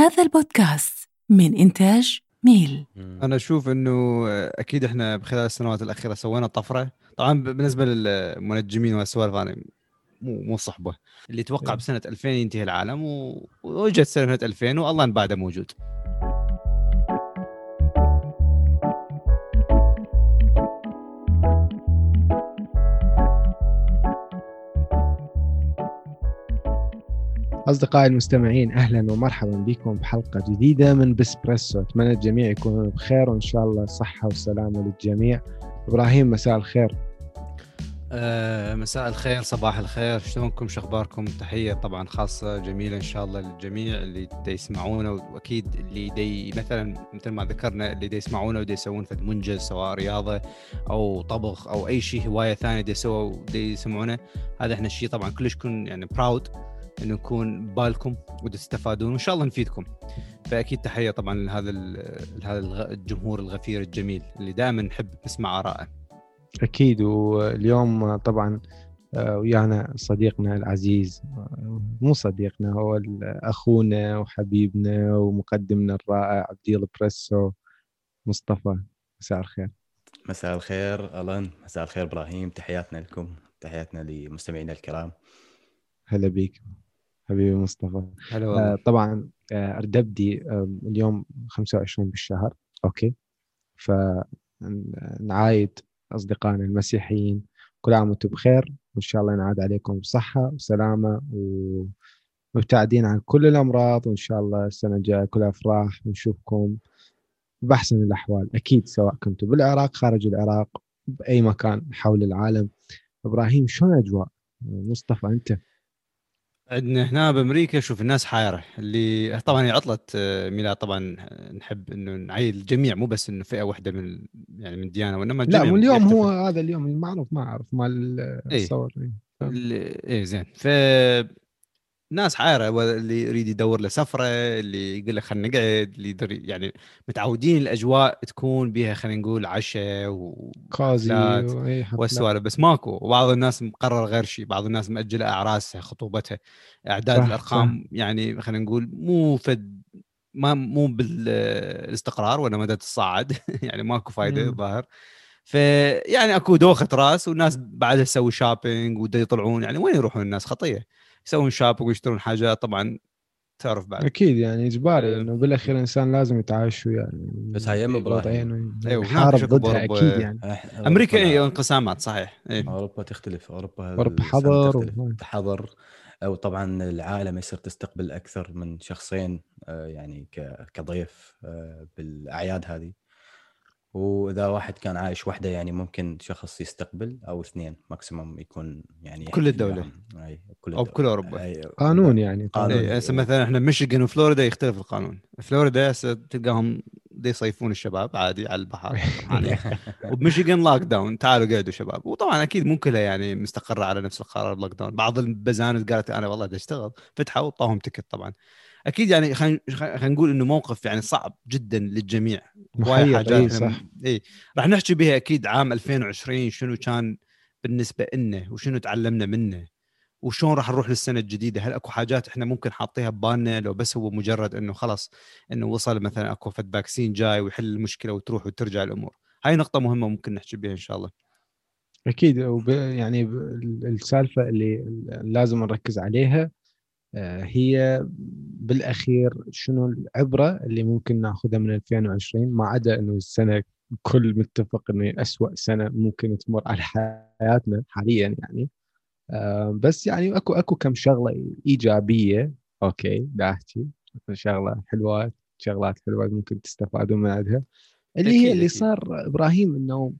هذا البودكاست من إنتاج ميل. أنا أشوف إنه أكيد إحنا بخلال السنوات الأخيرة سوينا طفرة. طبعا بالنسبة للمنجمين والسوالف أنا مو مو صحبة. اللي توقع إيه. بسنة 2000 ينتهي العالم و- وجت سنة 2000 والله إن بعده موجود. أصدقائي المستمعين أهلا ومرحبا بكم بحلقة جديدة من بسبريسو أتمنى الجميع يكونوا بخير وإن شاء الله صحة وسلامة للجميع. إبراهيم مساء الخير. آه مساء الخير صباح الخير. شلونكم؟ شو أخباركم؟ تحية طبعا خاصة جميلة إن شاء الله للجميع اللي دا يسمعونا وأكيد اللي دي مثلا مثل ما ذكرنا اللي دا يسمعونا ودي يسوون فد منجز سواء رياضة أو طبخ أو أي شيء هواية ثانية دي يسووا دي يسمعونا. هذا إحنا الشيء طبعا كلش كن يعني براود إنه نكون ببالكم وتستفادون وإن شاء الله نفيدكم. فأكيد تحية طبعا لهذا ال- لهذا الجمهور الغفير الجميل اللي دائما نحب نسمع اراءه أكيد. واليوم طبعا آه، ويانا صديقنا العزيز آه، مو صديقنا هو أخونا وحبيبنا ومقدمنا الرائع عبديل بريسو. مصطفى مساء الخير. مساء الخير ألان. مساء الخير إبراهيم. تحياتنا لكم تحياتنا لمستمعينا الكرام. هلا بيك. حبيبي مصطفى. هلا آه، طبعا آه، أردبدي اليوم 25 بالشهر. أوكي. فنعايد أصدقائنا المسيحيين. كل عام وأنتم بخير. وان شاء الله ينعاد عليكم بصحة وسلامة ومبتعدين عن كل الأمراض. وإن شاء الله السنة الجاية كلها أفراح. ونشوفكم بأحسن الأحوال. أكيد سواء كنتوا بالعراق خارج العراق بأي مكان حول العالم. إبراهيم شلون الاجواء مصطفى أنت؟ عندنا هنا بأمريكا شوف الناس حايره اللي طبعا هي عطلة آه، ميلاد طبعا نحب إنه نعيد الجميع مو بس إنه فئة واحدة من يعني من الديانه وإنما لا واليوم. هو هذا اليوم المعروف ما أعرف مال. الصور إيه. اللي- إيه زين ف ناس حائره واللي يريد يدور له سفرة اللي يقول لك خلينا نقعد اللي يدري يعني متعودين الأجواء تكون بها خلينا نقول عشاء حفلات. والسوالف بس ماكو. وبعض الناس مقرر غير شيء بعض الناس مأجلة اعراسها خطوبتها. أعداد صح، الأرقام يعني خلينا نقول مو فد ما مو بالإستقرار ولا مدى تصاعد يعني ماكو فايدة. الظاهر. فيعني أكو دوخة راس والناس بعدها تسوي shopping ودا يطلعون يعني وين يروحون الناس؟ خطية. يسوون shopping ويشترون حاجات طبعا تعرف بعد. أكيد يعني إجباري آه. إنه بالأخير الانسان لازم يتعايش وياه بس هاي يحارب هناك شكو ضدها. أكيد يعني. إح- أمريكا اي انقسامات صحيح. إيه. أوروبا تختلف. أوروبا السنة حظر حظر أو طبعا العالم يصير تستقبل أكثر من شخصين آه، يعني ك- كضيف آه، بالأعياد هذه. وإذا واحد كان عايش وحدة يعني ممكن شخص يستقبل أو اثنين ماكسيموم يكون يعني يحتفل الدولة. معهم. أي بكل أو بكل أوروبا. أي- قانون يعني قانون. هسه مثلا إحنا ميشيغان وفلوريدا يختلف القانون فلوريدا هسه تلقاهم دي يصيفون الشباب عادي على البحر يعني وبميشيغان لاك داون تعالوا قعدوا شباب وطبعا أكيد مو كلها يعني مستقرة على نفس القرار اللوك داون بعض البزانت قالت أنا والله بدي أشتغل فتحوا وطاهم تكت طبعا أكيد يعني خلينا نقول إنه موقف يعني صعب جدا للجميع. هواي محير حاجات اي إحنا- صح. اي راح نحكي بها أكيد عام 2020 شنو كان بالنسبة لنا وشنو تعلمنا منه وشلون راح نروح للسنة الجديدة. هل أكو حاجات إحنا ممكن حاطيها ببالنا؟ لو بس هو مجرد إنه خلاص إنه وصل مثلا أكو فد فاكسين جاي ويحل المشكلة وتروح وترجع الأمور. هاي نقطة مهمة ممكن نحكي بها إن شاء الله. أكيد وب... يعني السالفة اللي لازم نركز عليها هي بالأخير شنو العبرة اللي ممكن ناخذها من 2020 ما عدا إنه السنة كل متفق إنه أسوأ سنة ممكن تمر على حياتنا حاليا يعني. آه، بس يعني اكو أكو كم شغلة إيجابية. okay دا احكي شغلة حلوات شغلات حلوة ممكن تستفادون من عندها. اللي هي اللي. صار إبراهيم إنه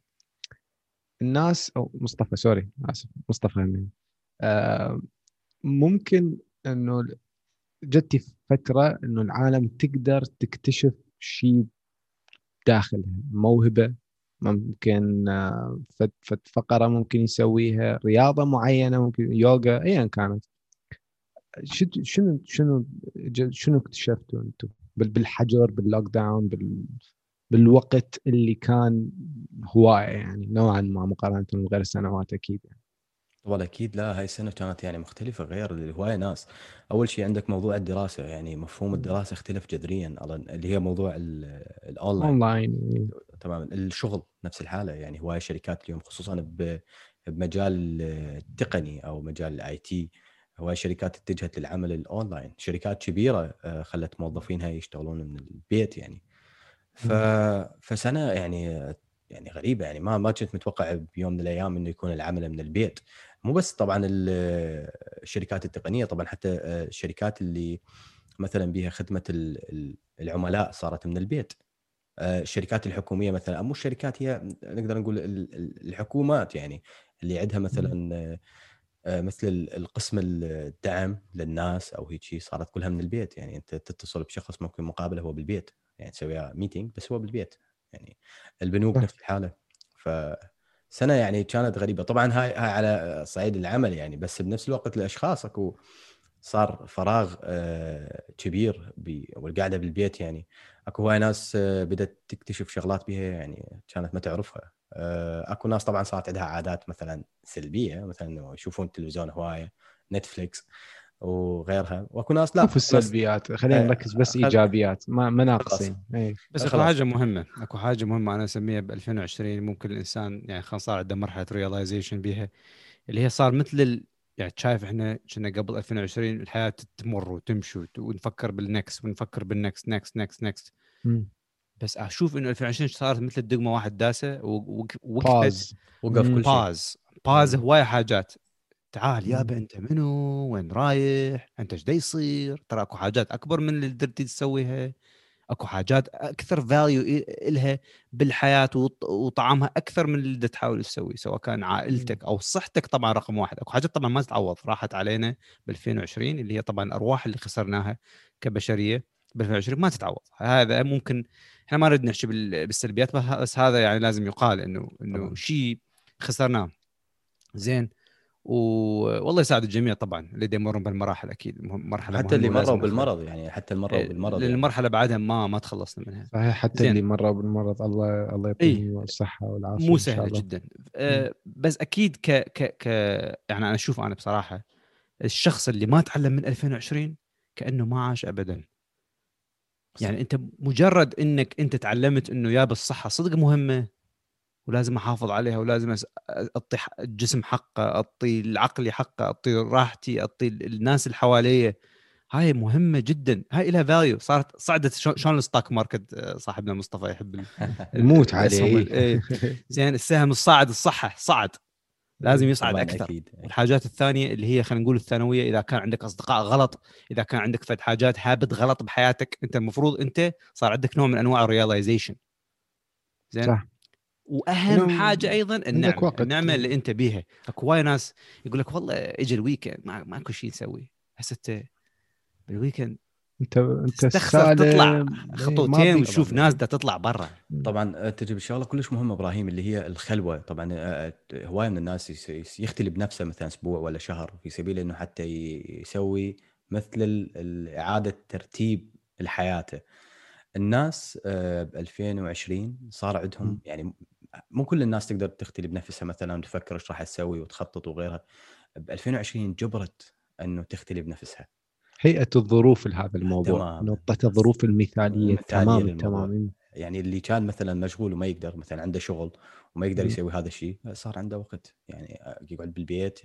الناس أو مصطفى sorry آسف مصطفى همين آه، ممكن إنه جتي فتره إنه العالم تقدر تكتشف شيء داخلها موهبة ممكن آه، فقرة ممكن يسويها رياضة معينة ممكن يوغا ايا كانت شنو شنو شنو اكتشفتوا أنتم بال- بالحجر باللوك داون بال بالوقت اللي كان هواية يعني نوعا ما مقارنة بغير السنوات أكيد يعني. طبعا أكيد لا هاي السنة كانت يعني مختلفة غير هوايه ناس. أول شيء عندك موضوع الدراسة يعني مفهوم الدراسة اختلف جذريا على- اللي هي موضوع ال- ال online online تماما الشغل نفس الحالة يعني هواي شركات اليوم خصوصا ب- بمجال التقني أو مجال ال IT هواي شركات اتجهت للعمل الاونلاين شركات كبيرة آه، خلت موظفينها يشتغلون من البيت يعني. ف... فسنة يعني يعني غريبة يعني ما ما كنت متوقع بيوم من الأيام إنه يكون العمل من البيت. مو بس طبعا ال- الشركات التقنية طبعا حتى آه، الشركات اللي مثلا بها خدمة ال- ال- العملاء صارت من البيت. آه، الشركات الحكومية مثلا مو الشركات هي نقدر نقول ال- ال- الحكومات يعني اللي عندها مثلا آه، مثل ال- القسم الدعم للناس أو هيك شيء صارت كلها من البيت. يعني أنت تتصل بشخص ممكن مقابله هو بالبيت يعني تسوي meeting بس هو بالبيت. يعني البنوك. نفس الحالة. فسنه يعني كانت غريبة. طبعا هاي هاي على صعيد العمل يعني بس بنفس الوقت الاشخاص أكو صار فراغ آه، كبير والقعدة بالبيت يعني. أكو هواي ناس آه، بدأت تكتشف شغلات بها يعني كانت ما تعرفها. آه، أكو ناس طبعا صارت عندها عادات مثلا سلبية مثلا يشوفون التلفزيون هواية نتفليكس. وغيرها. واكو ناس لا شوف السلبيات خلينا آه، نركز بس خل- إيجابيات ما ما ناقصين. إيه. بس أكو. حاجة مهمة. أكو حاجة مهمة أنا أسميها ب 2020 ممكن الإنسان يعني خلاص صار عنده مرحلة realization بها اللي هي صار مثل ال... يعني شايف إحنا كنا قبل 2020 الحياة تمر وتمشي وت- ونفكر بال next ونفكر بال next next next next مم. بس أشوف إنه 2020 صارت مثل الدقمة واحد داسة ووقفت وقف مم. كل شيء. pause pause. هواي حاجات. تعال. يابا انت منو؟ وين رايح؟ أنت إيش يصير؟ ترى أكو حاجات أكبر من اللي قدرت تسويها. أكو حاجات أكثر value إلها بالحياة وط- وطعمها أكثر من اللي تحاول تسويه سواء كان عائلتك أو صحتك طبعا رقم واحد. أكو حاجات طبعا ما تتعوض راحت علينا ب 2020 اللي هي طبعا الارواح اللي خسرناها كبشرية ب 2020 ما تتعوض. هذا ممكن إحنا ما نريد نحكي بال- بالسلبيات بس- هذا يعني لازم يقال إنه إنه. شيء خسرناه. زين. والله يساعد الجميع طبعا اللي يمرون بالمراحل أكيد مرحلة حتى اللي مروا. بالمرض يعني حتى اللي مروا إيه، بالمرض لأن يعني. المرحله بعدها ما ما تخلصنا منها صحيح حتى زين. اللي مروا بالمرض الله الله يعطيهم الصحة والعافية مو سهلة. جدا آه بس أكيد ك ك ك يعني أنا أشوف أنا بصراحة الشخص اللي ما تعلم من 2020 كأنه ما عاش ابدا يعني أنت مجرد إنك أنت تعلمت إنه يا الصحه صدق مهمة ولازم أحافظ عليها ولازم أعطي الجسم حقه أعطي العقل حقه أعطي راحتي أعطي الناس اللي حواليه هاي مهمة جدا. هاي لها value صارت صعدت شلون ال stock market آه، صاحبنا مصطفى يحب ال- يموت الأسهم عليه. إيه. زين السهم الصاعد الصحة صعد لازم يصعد أكثر. أكيد والحاجات الثانية اللي هي خلينا نقول الثانوية إذا كان عندك أصدقاء غلط إذا كان عندك فد حاجات هابت غلط بحياتك أنت المفروض أنت صار عندك نوع من أنواع ال realization زين؟ صح. وأهم إنه حاجة أيضا النعمة وقت. النعمة اللي أنت بيها. أكو وايد ناس يقول لك والله اجى ال weekend ما ماكو شيء نسوي. هسه أنت بال weekend انت أنت تستخسر تطلع إيه، خطوتين وتشوف ناس دا تطلع برا. طبعا آه، تجي بشغله كلش مهمة إبراهيم اللي هي الخلوة. طبعا آه، آه، هواية من الناس يختلي بنفسه مثلا أسبوع ولا شهر في سبيل إنه حتى يسوي مثل اعاده ترتيب لحياته الناس ب 2020 صار عندهم. يعني مو كل الناس تقدر تختلي بنفسها مثلا وتفكر إيش راح تسوي وتخطط وغيرها ب 2020 جبرت إنه تختلي بنفسها هيئة الظروف لهذا الموضوع تماماً. نقطة الظروف المثالية المثالية تمام للموضوع. تمام يعني اللي كان مثلا مشغول وما يقدر مثلا عنده شغل وما يقدر. يسوي هذا الشيء صار عنده وقت يعني يقعد بالبيت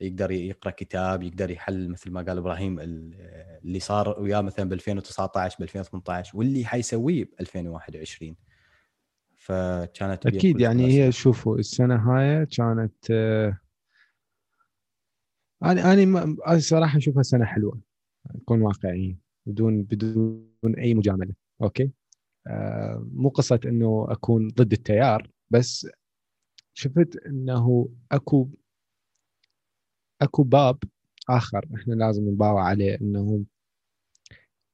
يقدر يقرأ كتاب يقدر يحل مثل ما قال إبراهيم ال- اللي صار وياه مثلا ب 2019 ب 2018 واللي حيسويه ب 2021 فكانت أكيد يعني. هي شوفوا السنة هاي كانت آه، أنا أنا صراحة أشوفها سنة حلوة نكون واقعيين بدون بدون أي مجاملة أوكي آه، مو قصة إنه أكون ضد التيار بس شفت إنه اكو أكو باب آخر إحنا لازم نباوع عليه إنه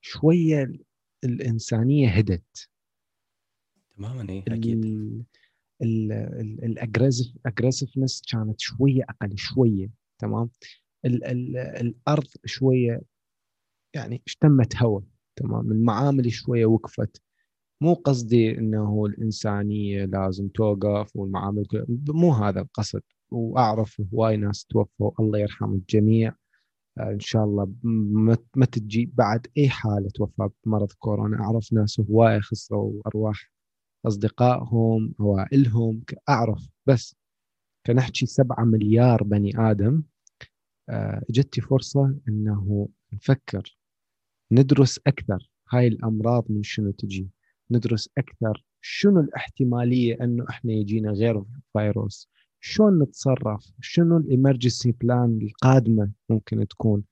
شوية الإنسانية هدت تماما اي أكيد. ال aggressive aggressiveness كانت شوية أقل شوية تمام؟ ال ال الأرض شوية يعني اشتمت هواء تمام؟ المعامل شوية وقفت. مو قصدي إنه الإنسانية لازم توقف والمعامل مو هذا القصد. وأعرف هواي ناس توفوا الله يرحم الجميع. آه، إن شاء الله ما تجي بعد أي حالة وفاه بمرض كورونا. أعرف ناس هواي خسروا أرواح أصدقائهم عوائلهم أعرف بس كنحكي سبعة مليار بني آدم. آه، إجتي فرصة إنه نفكر ندرس أكثر هاي الأمراض من شنو تجي ندرس أكثر شنو الاحتمالية إنه إحنا يجينا غير فيروس شلون نتصرف شنو الإمرجنسي بلان القادمة ممكن تكون.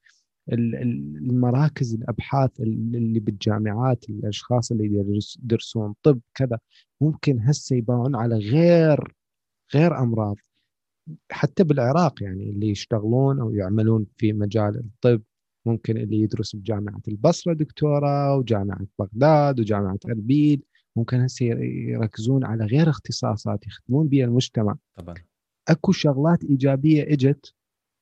المراكز الأبحاث اللي بالجامعات الأشخاص اللي يدرسون طب كذا. ممكن هسه يباعون على غير غير أمراض. حتى بالعراق يعني اللي يشتغلون أو يعملون في مجال الطب ممكن اللي يدرس بجامعة البصرة دكتورة وجامعة بغداد وجامعة أربيل. ممكن هسه يركزون على غير اختصاصات يخدمون بها المجتمع. طبعا. أكو شغلات إيجابية إجت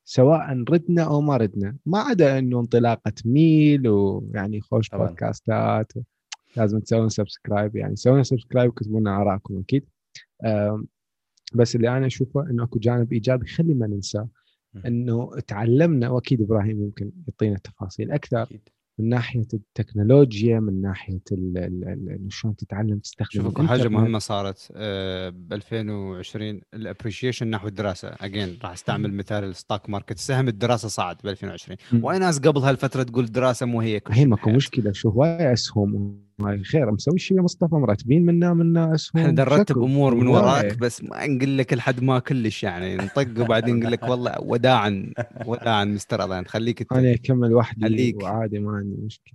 سواء ردنا أو ما ردنا. ما عدا إنه انطلاقة ميل ويعني خوش طبعا. podcastات. لازم تسوون subscribe يعني سوون subscribe وكتبوا لنا آرائكم أكيد. بس اللي أنا أشوفه إنه أكو جانب إيجابي خلي ما ننساه. إنه تعلمنا وأكيد إبراهيم ممكن يعطينا تفاصيل أكثر. أكيد. من ناحية التكنولوجيا من ناحية شلون تتعلم تستخدم شوف حاجة مهمة صارت ب 2020 ال appreciation نحو الدراسة. اجين راح أستعمل مثال ال stock market سهم الدراسة صعد ب 2020 هواي ناس قبل هالفتره تقول الدراسه مو هي كل هي ماكو مشكلة. شو هواي اسهم خير مسوي شيء يا مصطفى مرتبين منا منا أسهم إحنا نرتب أمور من وراك بس ما نقول لك لحد ما كلش يعني نطق وبعدين نقول لك والله وداعا وداعا مستر الان خليك أنا أكمل وحدي وعادي ما عندي مشكلة.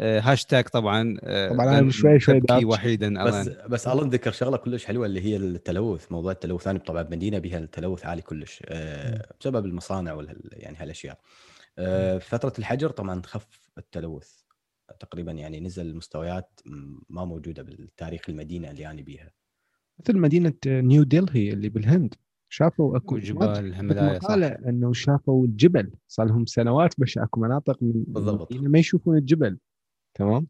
آه، هاشتاج طبعا آه، طبعا أنا شوي شوي وحيدا بس بس الان ذكر شغلة كلش حلوة اللي هي التلوث موضوع التلوث. أنا طبعا مدينة بها التلوث عالي كلش آه، بسبب المصانع وال يعني هالأشياء. فترة الحجر طبعا خف التلوث. تقريبا يعني نزل المستويات ما موجودة بالتاريخ المدينة اللي أنا بيها. مثل مدينة نيو دلهي اللي بالهند. شافوا أكو جبال الهملايا صح. إنه شافوا الجبل. صار لهم سنوات بس أكو مناطق من بالضبط. ما يشوفون الجبل. تمام؟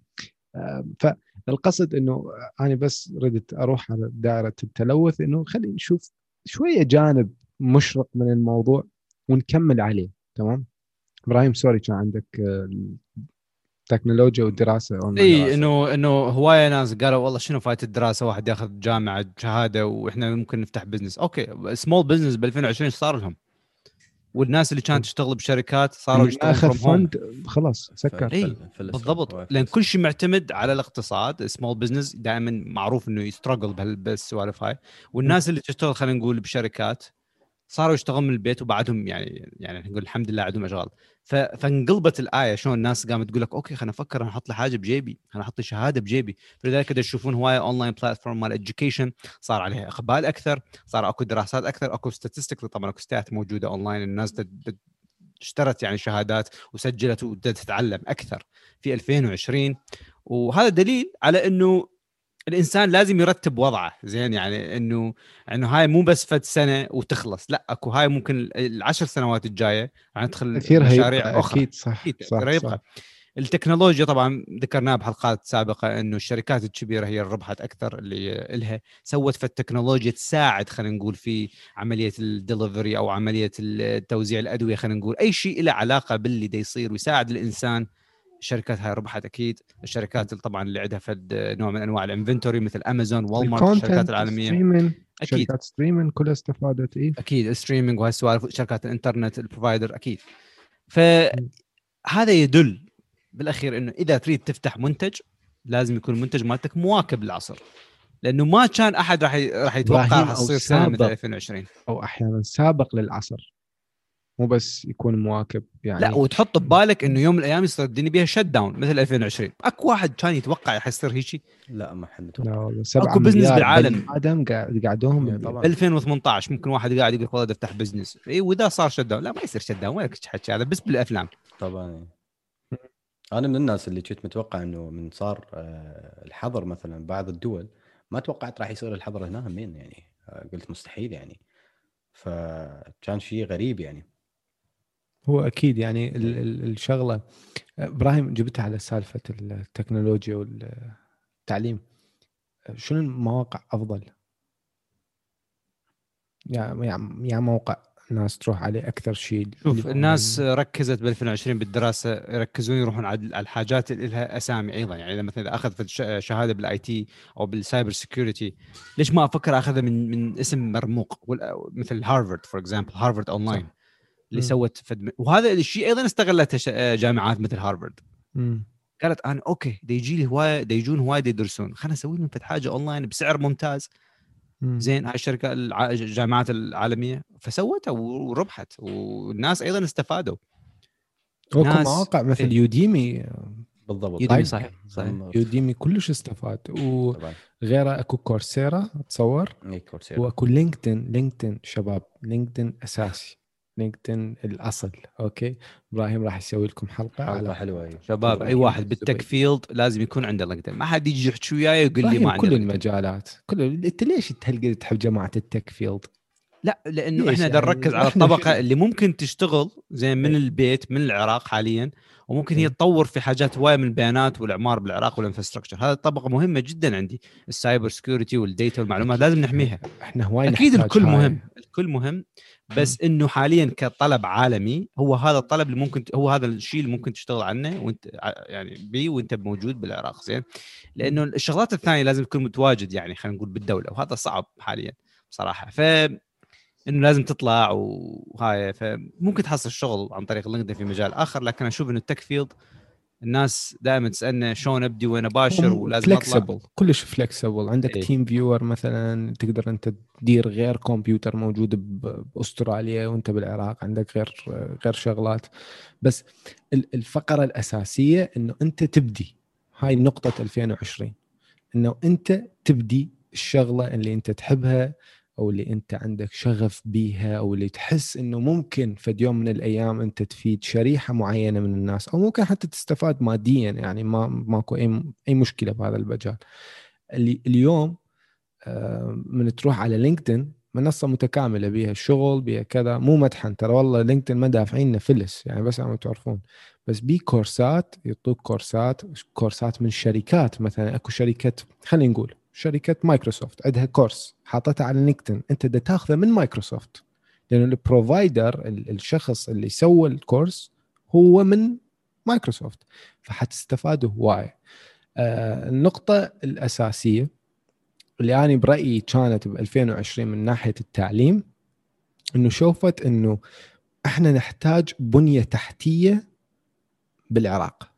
فالقصد إنه أنا بس ردت أروح على دائرة التلوث إنه خلينا نشوف شوية جانب مشرق من الموضوع ونكمل عليه. تمام؟ إبراهيم sorry كان عندك التكنولوجيا والدراسة إي إنه إنه هواية ناس قالوا والله شنو فايت الدراسة؟ واحد ياخذ جامعة شهادة وإحنا ممكن نفتح business okay small business ب 2020 صار لهم؟ والناس اللي كانت تشتغل بشركات صاروا يشتغلون اخذ fund خلاص سكر. إي بالضبط. لأن كل شيء معتمد على الاقتصاد. small business دائما معروف إنه يسترجل بهالسوالف هاي. والناس اللي تشتغل خلينا نقول بشركات صاروا يشتغلون من البيت وبعدهم يعني يعني نقول الحمد لله عندهم أشغال. فانقلبت الآية شلون الناس قامت تقول لك okay خلينا أفكر أنا أحط لي حاجة بجيبي خلينا أحط لي شهادة بجيبي. فلذلك تشوفون هواية online platform مال education صار عليها إقبال أكثر صار أكو دراسات أكثر أكو statistic طبعا أكو stats موجودة اونلاين الناس اشترت يعني شهادات وسجلت وتتعلم أكثر في 2020 وهذا دليل على إنه الإنسان لازم يرتب وضعه زين؟ يعني إنه إنه هاي مو بس فد سنة وتخلص لا أكو هاي ممكن العشر سنوات الجاية ندخل مشاريع أخرى. أكيد صح أكيد صح, صح, صح. التكنولوجيا طبعا ذكرناها بحلقات سابقة إنه الشركات الكبيرة هي اللي ربحت أكثر اللي إلها. سوت في التكنولوجيا تساعد خلينا نقول في عملية الدليفري أو عملية توزيع الأدوية خلينا نقول أي شيء له علاقة باللي دا يصير ويساعد الإنسان الشركات هاي ربحت أكيد. الشركات اللي طبعا اللي عندها فد نوع من أنواع ال inventory مثل امازون وول مارت الشركات العالمية. streaming. أكيد. شركات streaming كلها استفادت إيه؟ أكيد. streaming وهالسوالف شركات الإنترنت ال provider أكيد. فهذا يدل بالأخير إنه إذا تريد تفتح منتج لازم يكون المنتج مالتك مواكب للعصر. لأنه ما كان أحد راح راح يتوقع راح تصير سنه مثل 2020 أو أحيانا سابق للعصر. مو بس يكون مواكب يعني. لا وتحط ببالك إنه يوم من الأيام يصير الدنيا بيها shut down مثل 2020 أكو واحد كان يتوقع يصير هيك شيء لا ما حد متوقع. أكو business بالعالم. آدم قاعدوهم 2018 ممكن واحد قاعد يقول والله أفتح business اي وإذا صار shut down لا ما يصير shut down وين تحكي هذا؟ بس بالأفلام. طبعا أنا من الناس اللي كنت متوقع إنه من صار آه، الحظر مثلا بعض الدول ما توقعت راح يصير الحظر هنا همين يعني. آه، قلت مستحيل يعني. فكان شيء غريب يعني. هو أكيد يعني الشغلة. إبراهيم جبتها على سالفة التكنولوجيا والتعليم. شنو المواقع أفضل؟ يا يا يا موقع الناس تروح عليه أكثر شيء شوف الناس من- ركزت ب 2020 بالدراسة يركزون يروحون على الحاجات اللي لها أسامي أيضا. يعني إذا مثلا إذا اخذ في الش- شهادة بال IT أو بال cyber security ليش ما أفكر أخذها من من اسم مرموق؟ مثل هارفارد for example هارفارد أونلاين. اللي. سوت فد... وهذا الشيء أيضا استغلته ش- جامعات مثل هارفارد. مم. قالت أنا okay دا يجي لي هوايه دا يجون هوايه يدرسون. خلينا نسوي لهم فد حاجة اونلاين بسعر ممتاز. مم. زين هاي الشركة الع- الجامعات العالمية. فسوتها وربحت. والناس أيضا استفادوا. اكو ناس- مواقع مثل إيه. Udemy. بالضبط. Udemy. صحيح صحيح. Udemy كلش استفاد. وغيره أكو Coursera اتصور إي Coursera. وأكو LinkedIn LinkedIn شباب. LinkedIn أساسي. LinkedIn الأصل okay إبراهيم راح يسوي لكم حلقة حلقة على حلوة هي شباب أي واحد بال tech. field لازم يكون عنده LinkedIn ما حد يجي يحكي وياي يقول لي ما عندي skill. المجالات كل أنت ليش هالقد تحب جماعة ال tech field؟ لا لأنه إحنا يعني؟ نركز على الطبقة؟ اللي ممكن تشتغل زين من إيه. البيت من العراق حاليا وممكن هي. تطور في حاجات هوايه من البيانات والاعمار بالعراق وال infrastructure هذه الطبقه مهمة جدا عندي ال cyber security وال data والمعلومات لازم نحميها. إحنا هواي أكيد الكل هاي. مهم الكل مهم بس إنه حاليا كطلب عالمي هو هذا الطلب اللي ممكن هو هذا الشيء اللي ممكن تشتغل عنه وأنت يعني بيه وأنت موجود بالعراق زين؟ لأنه الشغلات الثانية لازم تكون متواجد يعني خلينا نقول بالدولة وهذا صعب حاليا بصراحة. ف إنه لازم تطلع وهاي فممكن تحصل شغل عن طريق LinkedIn في مجال آخر لكن أشوف إنه ال tech field الناس دائما تسألنا شلون أبدي وين أباشر ولازم أطلع. flexible كلش flexible عندك إيه. TeamViewer مثلا تقدر أنت تدير غير كمبيوتر موجود بأستراليا وأنت بالعراق عندك غير غير شغلات. بس ال- الفقرة الأساسية إنه أنت تبدي. هاي نقطة 2020 إنه أنت تبدي الشغلة اللي أنت تحبها أو اللي أنت عندك شغف بيها أو اللي تحس إنه ممكن فد يوم من الأيام أنت تفيد شريحة معينة من الناس أو ممكن حتى تستفاد ماديا يعني ما ماكو أي أي مشكلة بهذا المجال. اليوم آه، من تروح على LinkedIn منصة متكاملة بيها الشغل بيها كذا مو مدحن ترى والله LinkedIn ما دافعين فلس يعني بس عم تعرفون. بس بي كورسات يعطوك كورسات كورسات من شركات مثلا أكو شركة خلينا نقول شركة مايكروسوفت عندها كورس حاطتها على LinkedIn أنت بدك تاخذه من مايكروسوفت لأنه ال provider ال- الشخص اللي سوى الكورس هو من مايكروسوفت فحتستفادوا هواي آه النقطة الأساسية اللي أنا برأيي كانت ب 2020 من ناحية التعليم إنه شوفت إنه إحنا نحتاج بنية تحتية بالعراق.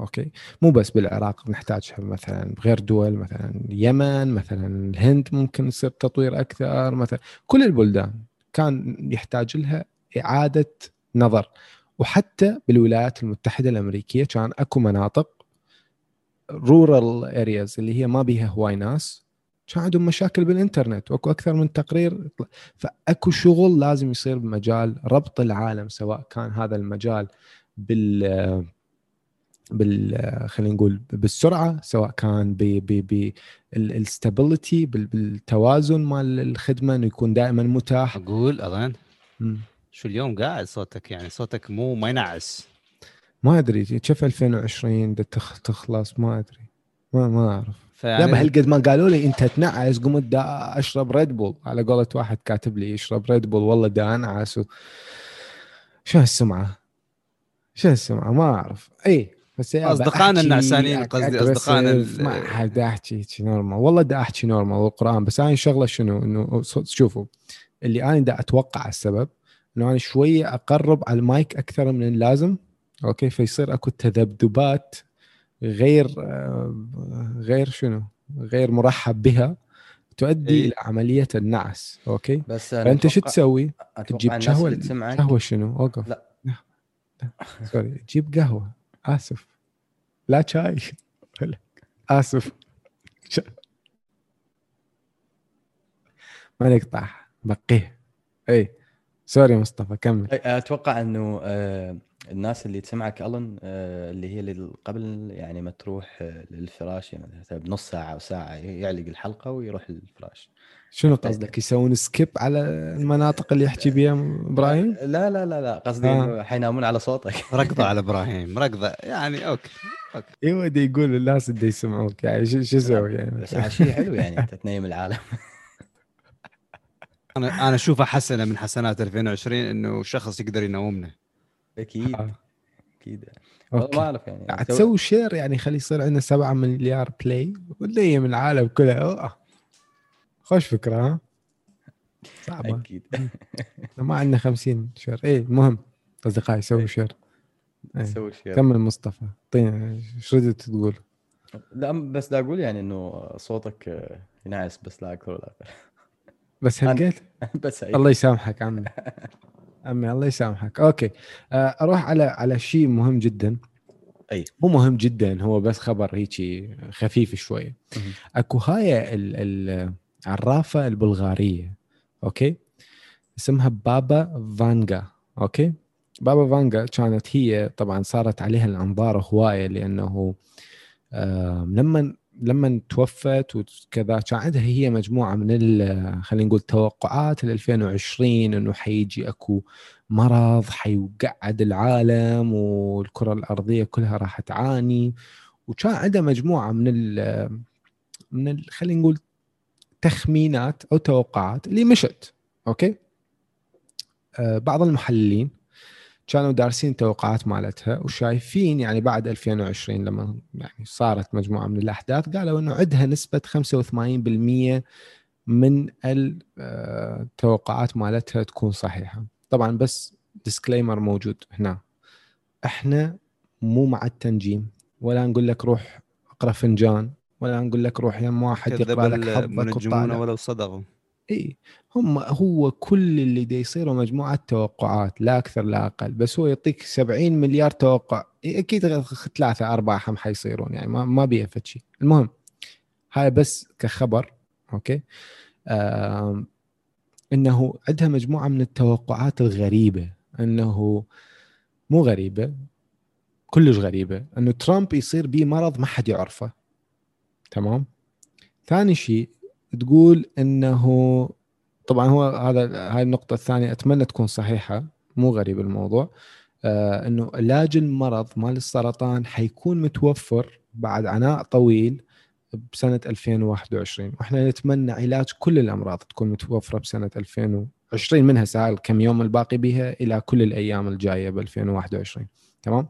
okay. مو بس بالعراق نحتاجها مثلا بغير دول مثلا اليمن مثلا الهند ممكن يصير تطوير أكثر مثلا كل البلدان كان يحتاج لها إعادة نظر. وحتى بالولايات المتحدة الأمريكية كان أكو مناطق rural areas اللي هي ما بيها هواي ناس كان عندهم مشاكل بالإنترنت. وأكو أكثر من تقرير فأكو شغل لازم يصير بمجال ربط العالم سواء كان هذا المجال بال بال خلينا نقول بالسرعة سواء كان ب بالستابيليتي بالتوازن مال الخدمة إنه يكون دائما متاح. أقول اظن. شو اليوم قاعد صوتك؟ يعني صوتك مو ما ينعس. ما أدري كيف 2020 بدها تخ- تخلص؟ ما أدري. ما ما أعرف. فيعني يابا هالقد ما قالوا لي أنت تنعس قمت دا أشرب ريد بول على قولة واحد كاتب لي يشرب ريد بول والله دا أنعس و... شو هالسمعة؟ شو هالسمعة؟ ما أعرف. اي بس أحكي النعسانين، قصدي aggressive، ما حد أحكي شي نورمال والله دا أحكي نورمال والقران بس أنا شغله شنو؟ إنه شوفوا اللي أنا دا أتوقع السبب إنه أنا شوية أقرب على المايك أكثر من اللازم okay? فيصير أكو تذبذبات غير غير شنو؟ غير مرحب بها تؤدي إيه. إلى عملية النعس okay? بس فأنت شو تسوي؟ تجيب قهوة قهوة شنو؟ أوقف. لا. sorry تجيب قهوة. آسف. لا شاي آسف. ما نقطع بقيه. إي sorry مصطفى كمل. أتوقع إنه آه، الناس اللي تسمعك ألن آه، اللي هي اللي قبل يعني ما تروح آه، للفراش يعني بنص ساعة أو ساعة يعلق الحلقة ويروح للفراش. شنو قصدك؟ يسوون skip على المناطق اللي يحكي بيها إبراهيم؟ لا لا لا لا قصدي آه. حينامون على صوتك. ركضه على إبراهيم ركضه يعني okay أيوه دي يقول الناس اللي يسمعوك. يعني شو شو أسوي يعني؟ بس عشية حلو يعني انت تنيم العالم. أنا أنا أشوفها حسنة من حسنات 2020 إنه شخص يقدر ينومنا. أكيد آه. أكيد. okay. ما أعرف يعني. تسوي share يعني خلي يصير عندنا 7 مليار play من العالم كله. أوه. خوش فكرة ها؟ صعبة. أكيد. ما عندنا 50 share. إيه المهم أصدقائي سووا إيه. share. إيه. سوي شيء كمل مصطفى. اعطينا إيش ردت تقول؟ لا بس دا أقول يعني إنه صوتك آه، ينعس بس لا أكثر ولا أقل بس هلقيت بس هيك. الله يسامحك عمي. عمي الله يسامحك. okay. آه، أروح على على شيء مهم جدا. أي. مو مهم جدا هو بس خبر هيجي خفيف شوي. مهم. أكو هاي ال- العرافه البلغارية okay? اسمها بابا فانجا okay? بابا فانجا كانت هي طبعا صارت عليها الأنظار هواية لأنه آه لما لما توفت وكذا كان عندها هي مجموعة من خلينا نقول توقعات ل 2020 إنه حيجي أكو مرض حيقعد العالم والكرة الأرضية كلها راح تعاني. وكان عندها مجموعة من ال من ال خلينا نقول تخمينات أو توقعات اللي مشت أوكي؟ آه بعض المحللين كانوا دارسين توقعات مالتها وشايفين يعني بعد 2020 لما يعني صارت مجموعة من الأحداث قالوا إنه عندها نسبة 85% من التوقعات مالتها تكون صحيحة. طبعا بس ديسكليمر موجود هنا. إحنا مو مع التنجيم ولا نقول لك روح اقرأ فنجان ولا نقول لك روح يم واحد يقرأ لك حظك المنجمون وطالع ولو صدقوا إي هم هو كل اللي دا يصيروا مجموعة توقعات لا أكثر لا أقل بس هو يعطيك 70 مليار توقع. أكيد ثلاثة أربعة هم حيصيرون يعني ما ما بيها فد شيء المهم هاي بس كخبر أوكي؟ آم إنه عندها مجموعة من التوقعات الغريبة إنه مو غريبة كلش غريبة إنه ترامب يصير بيه مرض ما حد يعرفه. تمام؟ ثاني شيء تقول إنه طبعا هو هذا هاي النقطة الثانية أتمنى تكون صحيحة مو غريب الموضوع آه إنه علاج المرض مال السرطان حيكون متوفر بعد عناء طويل بسنة 2021 وإحنا نتمنى علاج كل الأمراض تكون متوفرة بسنة 2020 منها سهل كم يوم الباقي بها إلى كل الأيام الجاية ب 2021 تمام؟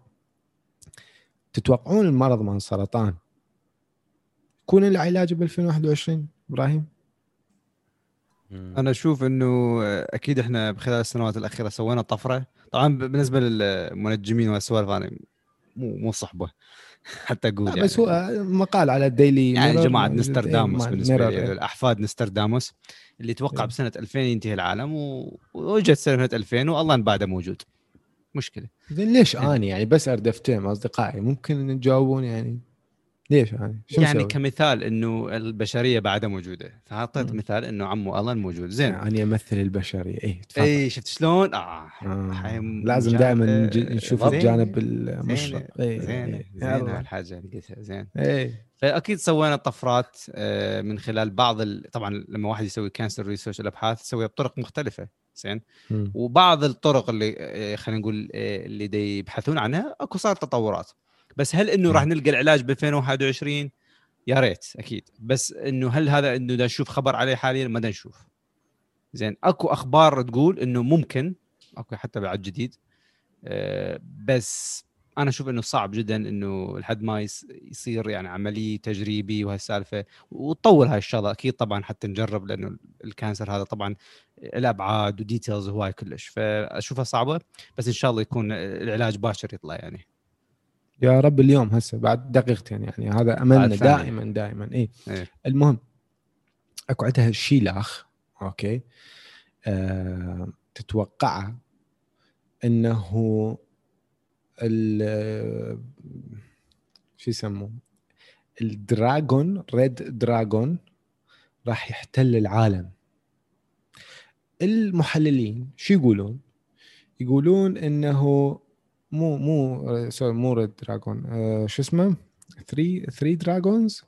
تتوقعون المرض مال السرطان يكون له علاج ب 2021 إبراهيم. أنا أشوف إنه أكيد إحنا بخلال السنوات الأخيرة سوينا طفرة طبعا بالنسبة للمنجمين والسوالف أنا مو مو صحبة حتى أقول لا يعني بس هو مقال على الديلي يعني جماعة موجود. نسترداموس إيه، بالنسبة لي إيه. الأحفاد نسترداموس اللي توقع إيه. بسنة 2000 ينتهي العالم و... وجت سنة 2000 والله إن بعده موجود مشكلة زين ليش. اني يعني بس اردفتهم أصدقائي ممكن تجاوبون يعني ليش اني شو يعني مسوي؟ كمثال إنه البشرية بعدها موجودة فحطيت. مثال إنه عمو الن موجود زين اني امثل البشرية اي تفضل اي شفت شلون؟ آه, آه. لازم دائما نشوف زين، الجانب المشرق إيه، زين. زين يلا. هالحاجة اللي قلتها زين إيه فأكيد سوينا طفرات آه، من خلال بعض ال... طبعا لما واحد يسوي cancer research الأبحاث يسويها بطرق مختلفة زين. وبعض الطرق اللي آه، خلينا نقول آه، اللي دي يبحثون عنها أكو صار تطورات بس هل إنه. راح نلقى العلاج ب 2021 يا ريت أكيد. بس إنه هل هذا إنه دا نشوف خبر عليه حاليا؟ ما دا نشوف. زين أكو أخبار تقول إنه ممكن اكو حتى بعد جديد. آه، بس أنا أشوف إنه صعب جدا إنه لحد ما يصير يعني عملية تجريبي وهالسالفة. وتطول هاي الشغلة أكيد طبعا حتى نجرب لأنه ال cancer هذا طبعا الأبعاد و details هواي كلش. فأشوفها صعبة بس إن شاء الله يكون العلاج باشر يطلع يعني. يا رب اليوم هسه بعد دقيقتين يعني. هذا أملنا. دائما دائما. اي إيه. المهم أكو عندها شيلاخ أوكي؟ آه تتوقعها إنه ال شو يسموه؟ ال dragon red dragon راح يحتل العالم. المحللين شو يقولون؟ يقولون إنه مو مو sorry مو red dragon آه شو اسمه؟ 3 3 dragons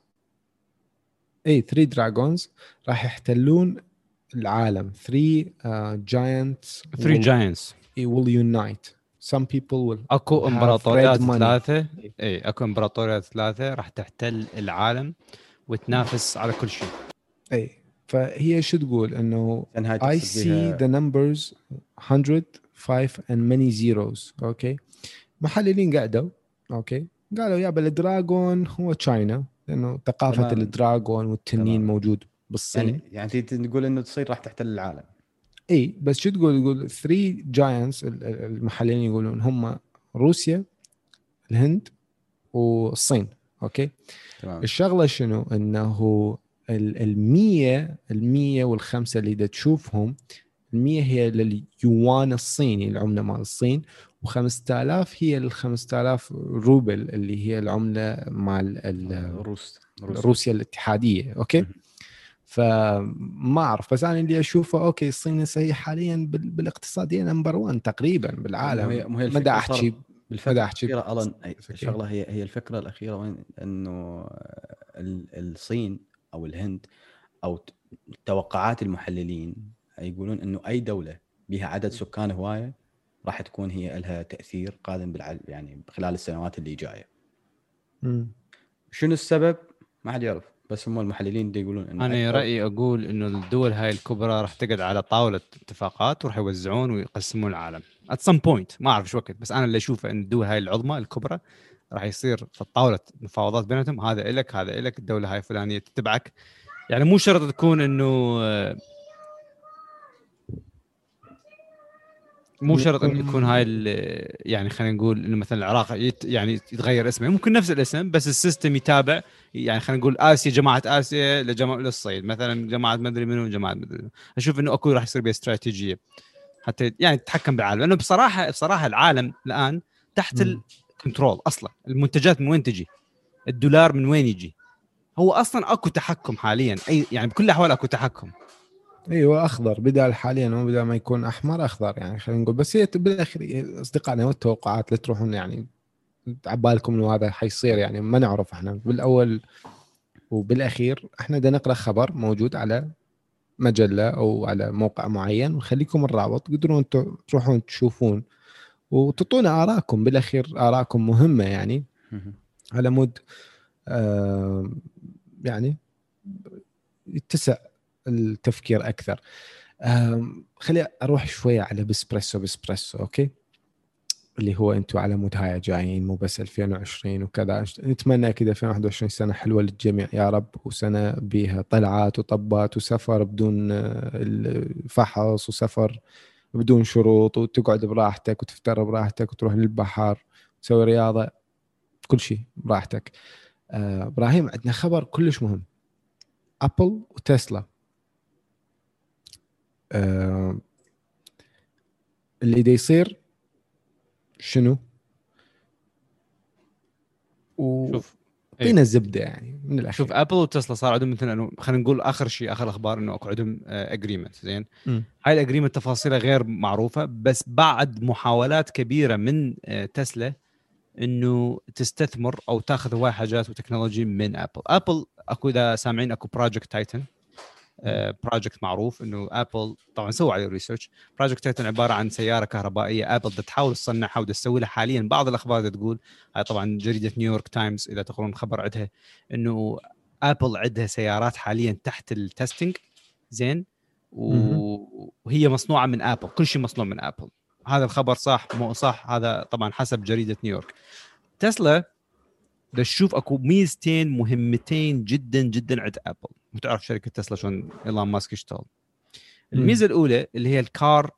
اي 3 dragons راح يحتلون العالم. 3 giant 3 giants will unite. Some people will أكو have إمبراطوريات. ثلاثة. اي أكو إمبراطوريات ثلاثة راح تحتل العالم وتنافس على كل شيء. اي فهي شو تقول؟ إنه I see بيها the numbers 100 5 and many zeros. أوكي محللين قعدوا. أوكي قالوا يابا ال dragon هو China. لأنه ثقافة تمام. ال dragon والتنين تمام. موجود بالصين. يعني يعني تقول إنه تصير راح تحتل العالم. اي بس شو تقول؟ تقول 3 giants المحللين يقولون هم روسيا الهند والصين. أوكي تمام. الشغلة شنو؟ إنه ال- المية المية والخمسة اللي دا تشوفهم هي اليوان الصيني العملة مال الصين و5000 هي ال 5000 روبل اللي هي العملة مال ال- روس روسيا الاتحادية أوكي. فما أعرف بس أنا اللي أشوفه أوكي الصين هسه هي حاليا بال- بالاقتصادية number 1 تقريبا بالعالم. ما دا احكي بالفكرة الأخيرة الن. الشغله هي هي الفكرة الأخيرة وين؟ إنه ال- الصين أو الهند أو توقعات المحللين يقولون إنه أي دولة بها عدد سكان هواية راح تكون هي لها تأثير قادم بالع... يعني خلال السنوات اللي جاية. مم. شنو السبب؟ ما حد يعرف بس هم المحللين دي يقولون إنه أنا رأيي أقول إنه الدول هاي الكبرى راح تقعد على طاولة اتفاقات وراح يوزعون ويقسمون العالم. At some point ما أعرف شو وقت بس أنا اللي أشوفه إن الدول هاي العظمى الكبرى راح يصير في الطاوله مفاوضات بيناتهم هذا إلك هذا إلك الدولة هاي الفلانية تتبعك. يعني مو شرط تكون إنه مو شرط إنه يكون هاي يعني خلينا نقول إنه مثلا العراق يت يعني يتغير اسمه. ممكن نفس الاسم بس السيستم يتابع. يعني خلينا نقول آسيا جماعة آسيا لجماعه للصيد مثلا جماعة مدري منو جماعة مدري منو أشوف إنه أكو راح يصير بها استراتيجية. حتى يعني تتحكم بالعالم. لأنه بصراحه بصراحة العالم الآن تحت. الكنترول أصلا. المنتجات من وين تجي؟ الدولار من وين يجي؟ هو أصلا أكو تحكم حاليا. اي يعني بكل الأحوال أكو تحكم. إيوه أخضر. بدال حاليا هو بدال ما يكون أحمر أخضر يعني خلينا نقول. بس هي بالأخير أصدقائنا والتوقعات لا تروحون يعني عبالكم إنه هذا حيصير يعني. ما نعرف إحنا. بالأول وبالأخير إحنا بدنا نقرأ خبر موجود على مجلة أو على موقع معين ونخليكم الرابط. تقدرون تروحون تشوفون وتعطونا آرائكم. بالأخير آرائكم مهمة يعني. على مود آه، يعني يتسع التفكير أكثر. خلي أروح شوية على ب espresso ب espresso أوكي؟ اللي هو أنتم على مود هاي جايين مو بس 2020 وكذا. نتمنى أكيد 2021 سنة حلوة للجميع يا رب. وسنة بها طلعات وطبات وسفر بدون آه، الفحص وسفر بدون شروط وتقعد براحتك وتفتر براحتك وتروح للبحر تسوي رياضة كل شيء براحتك. آه، إبراهيم عندنا خبر كلش مهم. أبل وتسلا. آه، اللي دا يصير شنو؟ شوف وعطينا الزبده يعني من الاخير شوف ابل وتسلا صار عندهم مثلا خلينا نقول آخر شيء آخر الاخبار إنه أكو عندهم agreement زين؟ مم. هاي ال agreement تفاصيلها غير معروفة بس بعد محاولات كبيرة من آه، تسلا إنه تستثمر أو تاخذ هواي حاجات و technology من ابل ابل أكو إذا سامعين أكو Project Titan project معروف إنه ابل طبعا سووا عليه research Project Titan عبارة عن سيارة كهربائية. ابل تحاول تصنعها ودا تسوي لها حاليا بعض الأخبار تقول. هاي طبعا جريدة نيويورك تايمز إذا تقرون خبر عندها إنه ابل عندها سيارات حاليا تحت ال testing زين. و- وهي مصنوعة من ابل كل شيء مصنوع من ابل هذا الخبر صح مو صح هذا طبعا حسب جريدة نيويورك تسلا بدها تشوف أكو ميزتين مهمتين جدا جدا عند ابل وتعرف شركة تسلا شلون ايلون ماسك يشتغل. الميزة الأولى اللي هي ال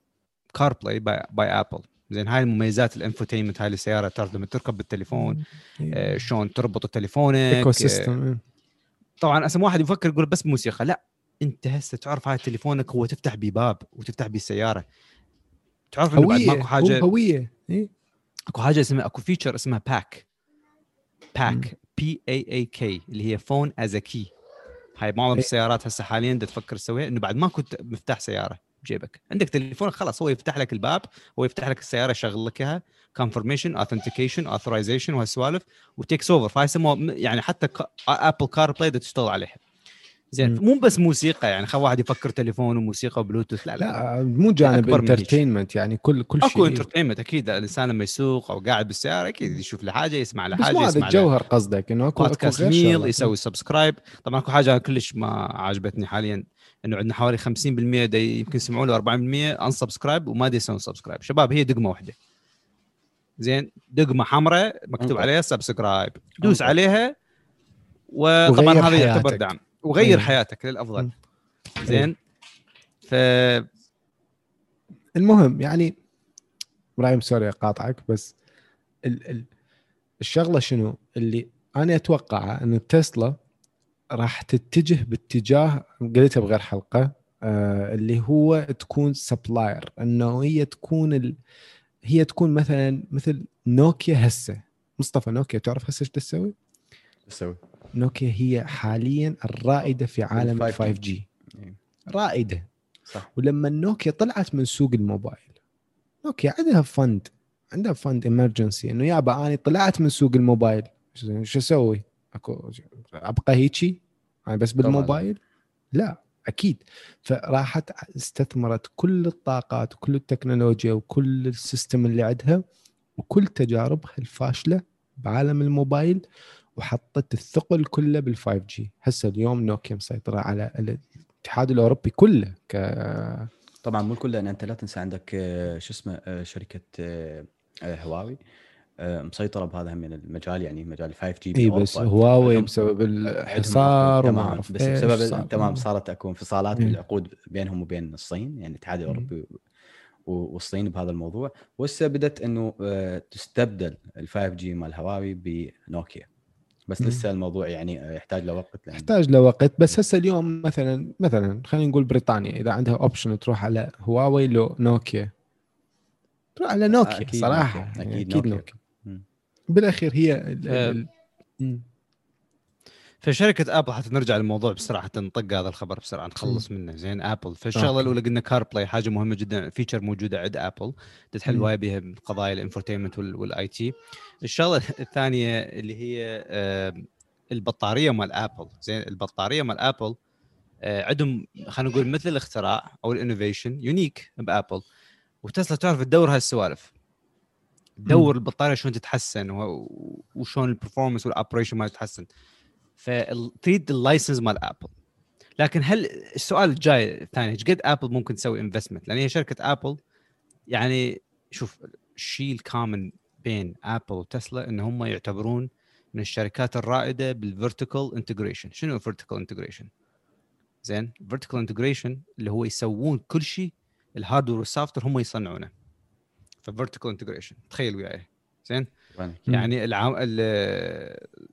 car CarPlay by, by ابل زين هاي المميزات ال infotainment هاي السيارة تعرف لما تركب بالتليفون آه، شلون تربط تليفونك أكو آه، system طبعا اسم واحد يفكر يقول بس موسيقى. لا أنت هسه تعرف هاي تليفونك هو تفتح بباب وتفتح بالسياره تعرف إنه بعد ماكو حاجة؟ هو هوية إيه؟ أكو حاجة اسمها أكو فيتشر اسمها باك. باك بي اي اي كي اللي هي فون از كي هاي معظم إيه. السيارات هسه حاليا دا تفكر تسويها إنه بعد ما كنت مفتاح سيارة بجيبك عندك تليفونك خلاص هو يفتح لك الباب هو يفتح لك السيارة يشغل لك إياها كونفرميشن اوثنتيكيشن اوثرايزيشن وهالسوالف وتيكس اوفر فهاي يعني حتى ابل كار بلاي تشتغل عليها. زين. مو بس موسيقى يعني خل واحد يفكر تليفون وموسيقى وبلوتوث لا لا, لا مو جانب. انترتينمنت يعني كل كل شيء اكو انترتينمنت أكيد الإنسان لما يسوق أو قاعد بالسيارة أكيد يشوف له حاجة يسمع له حاجة هذا يسمع له الجوهر قصدك إنه اكو بودكاست ميل. يسوي سبسكرايب طبعا أكو حاجة كلش ما عجبتني حاليا إنه عندنا حوالي 50% دي يمكن يسمعوا له 4% ان سبسكرايب وما دي يسوون سبسكرايب شباب هي دقمة واحدة زين دقمة حمراء مكتوب. عليها سبسكرايب دوس. عليها وطبعا هذا يعتبر. دعم وغير إيه. حياتك للأفضل مم. زين ف المهم يعني إبراهيم سوري أقاطعك بس ال ال الشغلة شنو اللي أنا أتوقع إن تسلا راح تتجه باتجاه قلتها بغير حلقة آه اللي هو تكون supplier إنه هي تكون ال... هي تكون مثلا مثل نوكيا هسه مصطفى نوكيا تعرف هسه إيش تسوي؟ تسوي نوكيا هي حاليا الرائدة في عالم ال 5G. 5G إيه. رائدة صح ولما نوكيا طلعت من سوق الموبايل نوكيا عندها فند عندها فند emergency إنه يابا أنا طلعت من سوق الموبايل شو أسوي؟ أكو أبقى هيجي أنا بس. بالموبايل؟ لا أكيد فراحت استثمرت كل الطاقات وكل التكنولوجيا وكل ال system اللي عندها وكل تجاربها الفاشلة بعالم الموبايل وحطت الثقل كله بال 5G هسه اليوم نوكيا مسيطرة على الاتحاد الأوروبي كله ك طبعا مو الكل لأن أنت لا تنسى عندك آه، شو اسمه آه، شركة آه، هواوي مسيطرة بهذا هم من المجال يعني مجال 5G إي بس هواوي بسبب الحصار وما تمام. أعرف بس بسبب. تمام صارت اكو انفصالات. بالعقود بينهم وبين الصين يعني الاتحاد الأوروبي والصين بهذا الموضوع وهسه بدأت إنه تستبدل ال 5G مال هواوي بنوكيا بس مم. لسه الموضوع يعني يحتاج له وقت لأن يحتاج له وقت بس هسه اليوم مثلا مثلا خلينا نقول بريطانيا إذا عندها option تروح على هواوي لو نوكيا تروح على نوكيا أكيد صراحة نوكيا. يعني أكيد أكيد نوكيا. نوكيا مم. بالأخير هي ال-. ال-. فشركة ابل حتى نرجع للموضوع بسرعة حتى نطق هذا الخبر بسرعة نخلص منه. زين ابل فالشغلة. الأولى قلنا CarPlay حاجة مهمة جدا feature موجودة عند ابل تتحل. وايد بها قضايا ال infotainment وال IT الشغلة الثانية اللي هي آه، البطارية مال ابل زين البطارية مال ابل آه، عندهم خلينا نقول مثل الاختراع أو ال innovation unique بابل وتسلا تعرف تدور هالسوالف. تدور البطارية شلون تتحسن وشلون ال performance وال operation ما تتحسن. فتريد ال license مال ابل لكن هل السؤال الجاي الثاني إيش قد ابل ممكن تسوي investment لأن هي شركة ابل يعني شوف الشيء الكامن بين ابل وتسلا إن هم يعتبرون من الشركات الرائدة بال vertical integration شنو ال vertical integration زين vertical integration اللي هو يسوون كل شيء ال hardware وال soft هم يصنعونه. ف vertical integration تخيل وياي. زين. يعني العم... ال-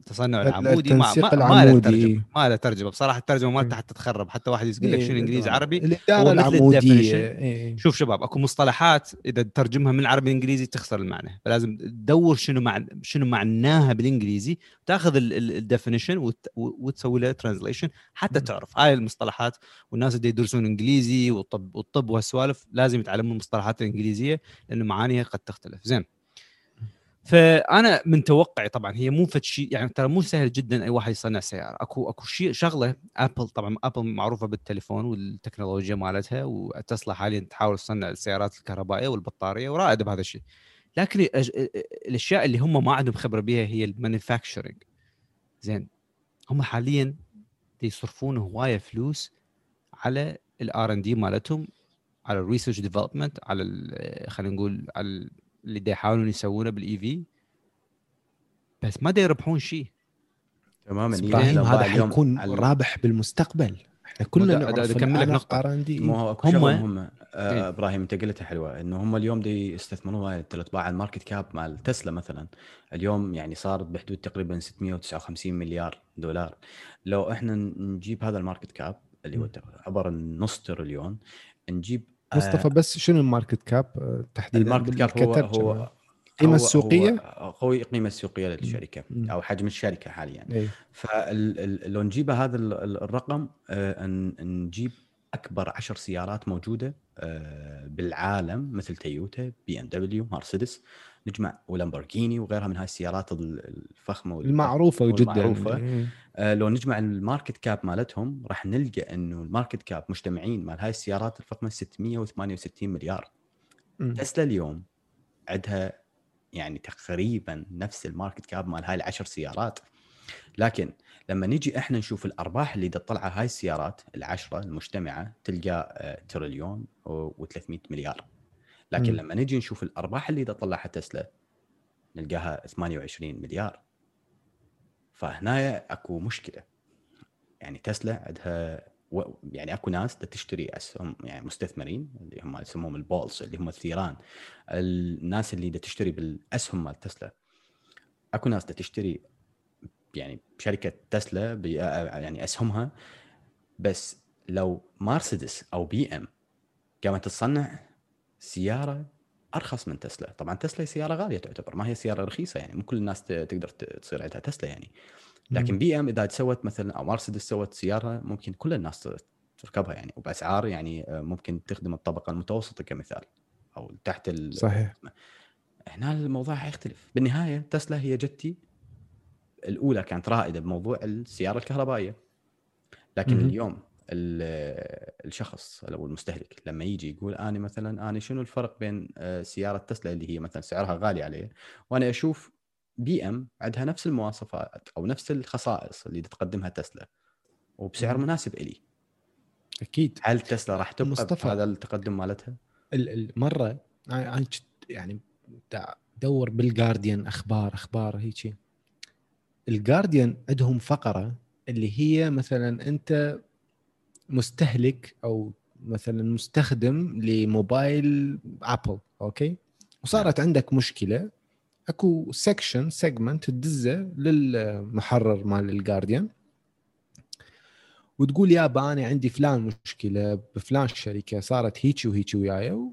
التصنع ال- العمودي ما ما, ما له العمودي. ترجمة ما له ترجمة بصراحة الترجمة مالته حتى تخرب حتى واحد يقول لك إيه، شنو إنجليزي طبعاً. عربي الإدارة هو مثل العمودية. إيه. شوف شباب أكو مصطلحات إذا تترجمها من العربي للإنجليزي تخسر المعنى فلازم تدور شنو مع شنو معناها بالإنجليزي تاخذ ال definition وتسوي له translation حتى مم. تعرف هاي المصطلحات والناس اللي يدرسون إنجليزي والطب والطب وهالسوالف لازم يتعلمون المصطلحات الإنجليزية لأنه معانيها قد تختلف زين فأنا من توقعي طبعا هي مو فد شيء يعني ترى مو سهل جدا أي واحد يصنع سيارة. أكو أكو شيء شغلة ابل طبعا ابل معروفة بالتليفون والتكنولوجيا مالتها وتسلا حاليا تحاول تصنع السيارات الكهربائية والبطارية ورائدة بهذا الشيء. لكن الأشياء اللي هم ما عندهم خبرة بها هي ال manufacturing زين. هم حاليا يصرفون هواية فلوس على ال R and D مالتهم على ال research development على خلينا نقول على اللي دا يحاولون يسوونه بال EV بس ما دا يربحون شيء تماما. بس إبراهيم لو هذا حيكون على- رابح بالمستقبل. إحنا كلنا نعرف أكمل لك نقطة. ار مو هو هم- شغله مهمه إيه. آه إبراهيم أنت قلتها حلوة إنه هم اليوم دي يستثمرون وايد ثلاث ارباع ال market cap مال تسلا مثلا. اليوم يعني صارت بحدود تقريبا 659 مليار دولار. لو إحنا نجيب هذا ال market cap اللي هو عبر النص تريليون نجيب آه، مصطفى بس شنو ال market cap آه، تحديدا ال market cap هو؟ هو القيمة هو- السوقية؟ هو القيمه السوقية للشركة مم. أو حجم الشركة حاليا إيه. فلو نجيب هذا ال- ال- الرقم آه، نجيب أكبر عشر سيارات موجودة آه، بالعالم مثل تويوتا بي ام دبليو مرسيدس نجمع ولامبورجيني وغيرها من هاي السيارات ال- الفخمة وال- المعروفة جدا والمعروفة. إيه. آه، لو نجمع ال market cap مالتهم راح نلقى إنه ال market cap مجتمعين مال هاي السيارات الفخمة 668 مليار. تسلا اليوم عندها يعني تقريبا نفس ال market cap مال هاي العشر سيارات لكن لما نيجي إحنا نشوف الأرباح اللي تطلعها هاي السيارات العشرة المجتمعة تلقى آه، تريليون و300 مليار لكن مم. لما نيجي نشوف الأرباح اللي تطلعها تسلا نلقاها 28 مليار. فهنا أكو مشكلة. يعني تسلا عندها و... يعني أكو ناس تشتري أسهم يعني مستثمرين اللي هم يسموهم ال bulls اللي هم الثيران. الناس اللي تشتري بالأسهم مال تسلا أكو ناس تشتري يعني شركه تسلا ب... يعني أسهمها. بس لو مرسيدس أو بي إم قامت تصنع سيارة أرخص من تسلا. طبعا تسلا سيارة غالية تعتبر ما هي سيارة رخيصة يعني مو كل الناس تقدر تصير عندها تسلا يعني. لكن بي إم إذا سوت مثلا أو مرسيدس سوت سيارة ممكن كل الناس تركبها يعني. وبأسعار يعني آه، ممكن تخدم الطبقة المتوسطة كمثال أو تحت ال... صحيح. هنا الموضوع حيختلف بالنهاية تسلا هي جتي الأولى كانت رائدة بموضوع السيارة الكهربائية. لكن مهم. اليوم ال- الشخص أو المستهلك لما يجي يقول أنا مثلا أنا شنو الفرق بين آه، سيارة تسلا اللي هي مثلا سعرها غالي عليه وأنا أشوف بي إم عندها نفس المواصفات أو نفس الخصائص اللي تقدمها تسلا وبسعر. مناسب إلي أكيد هل تسلا راح تبقى مصطفى. بهذا التقدم مالتها؟ ال- ال- مره أنا يعني دور بالجارديان أخبار أخبار هيك الجارديان عندهم فقرة اللي هي مثلا أنت مستهلك أو مثلا مستخدم لموبايل ابل okay؟ وصارت عندك مشكلة أكو section segment تدزه للمحرر مال الجارديان وتقول يابا أنا عندي فلان مشكلة بفلان شركه صارت هيك وهيك وياي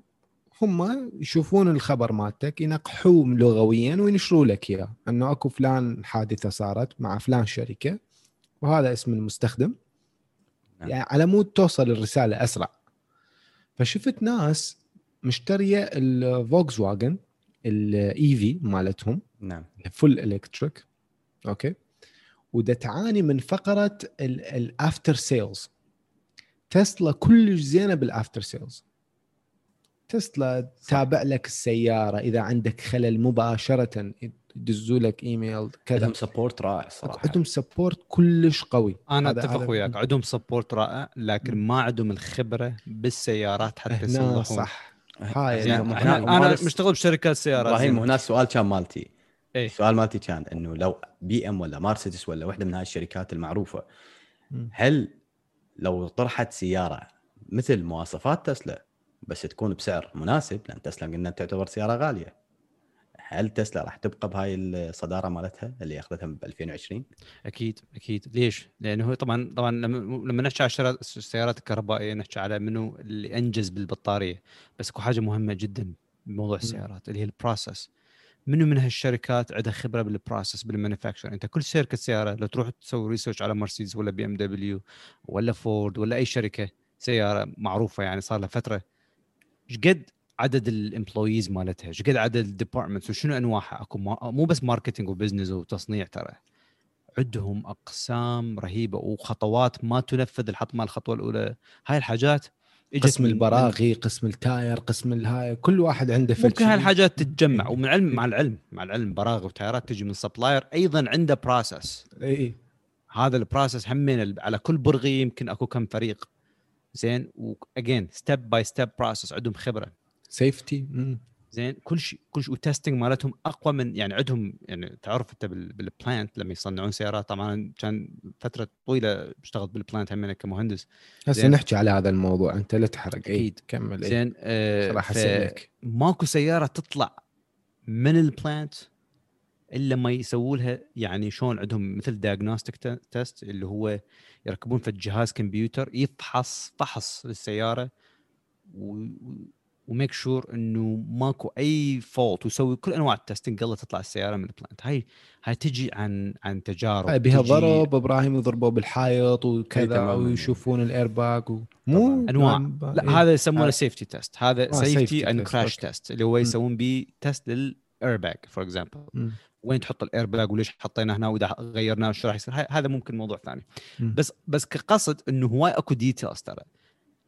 هم يشوفون الخبر مالتك ينقحوه لغويا وينشروا لك إياه. أنه أكو فلان حادثة صارت مع فلان شركة وهذا اسم المستخدم. نعم. يعني على مود توصل الرسالة أسرع. فشفت ناس مشترية الفوكس واجن ال EV مالتهم. نعم. full electric okay. ودا تعاني من فقرة ال after sales تسلا كلش زينة بال after sales تسلا تتابع لك السيارة إذا عندك خلل مباشرة. يدزوا لك إيميل كذا. عندهم support رائع صراحة. عندهم سبورت كلش قوي. أنا أتفق هذا- وياك. عندهم support رائع لكن ما عندهم الخبرة بالسيارات حتى يصلحون صح. هاي يعني أنا هذا- مشتغل بشركات سيارات. إبراهيم. هنا السؤال كان مالتي. إيه. السؤال مالتي كان إنه لو بي إم ولا مرسيدس ولا واحدة من هاي الشركات المعروفة. هل لو طرحت سيارة مثل مواصفات تسلا بس تكون بسعر مناسب لأن تسلا قلنا تعتبر سيارة غالية هل تسلا راح تبقى بهاي الصدارة مالتها اللي أخذتها ب 2020 أكيد أكيد. ليش؟ لأنه هو طبعا طبعا لما نحكي على السيارات الكهربائية نحكي على منو اللي أنجز بالبطارية. بس أكو حاجة مهمة جدا بموضوع السيارات اللي هي ال process. منو من هالشركات عندها خبرة بال process بال manufacture؟ أنت كل شركة سيارة لو تروح تسوي research على مرسيدس ولا بي إم دبليو ولا فورد ولا أي شركة سيارة معروفة يعني صار لها فترة. إيش قد عدد ال employees مالتها إيش قد عدد ال departments وشنو أنواعها؟ أكو مو بس marketing و business وتصنيع ترى. عندهم أقسام رهيبة وخطوات ما تنفذ الحط مال الخطوة الأولى. هاي الحاجات قسم من- البراغي قسم ال tire قسم الهاي كل واحد عنده من ممكن هاي. الحاجات تتجمع. ومن علم مع العلم مع العلم براغي وتايرات تجي من supplier أيضا عنده process اي هذا ال process همين على كل برغي يمكن أكو كم فريق. زين؟ واجين step by step process عندهم خبرة. safety زين كل شيء كل شيء وال testing مالتهم أقوى من يعني عندهم يعني تعرف أنت بال- بال plant لما يصنعون سيارات طبعا كان فترة طويلة اشتغلت بال plant هم كمهندس. هسه. نحكي على هذا الموضوع. أنت لا تحرق. إي أكيد. كمل. زين آه راح اسالك ماكو سيارة تطلع من ال plant إلا ما يسووا لها يعني شلون عندهم مثل diagnostic test اللي هو يركبون في الجهاز كمبيوتر يفحص فحص للسيارة و make sure إنه ماكو أي fault ويسوي كل أنواع ال testing قبل تطلع السيارة من ال plant هاي هاي تجي عن عن تجارب بها ضرب إبراهيم يضربوا بالحائط وكذا. ويشوفون الايرباك و... مو أنواع ما- لا إيه. هذا يسمونه safety test هذا آه، safety and crash. test اللي هو م. يسوون بيه test لل airbag for example. وين تحط الايرباج وليش حطينا هنا وإذا غيرناه شو راح يصير هذا ممكن موضوع ثاني مم. بس بس كقصد إنه هواي أكو details ترى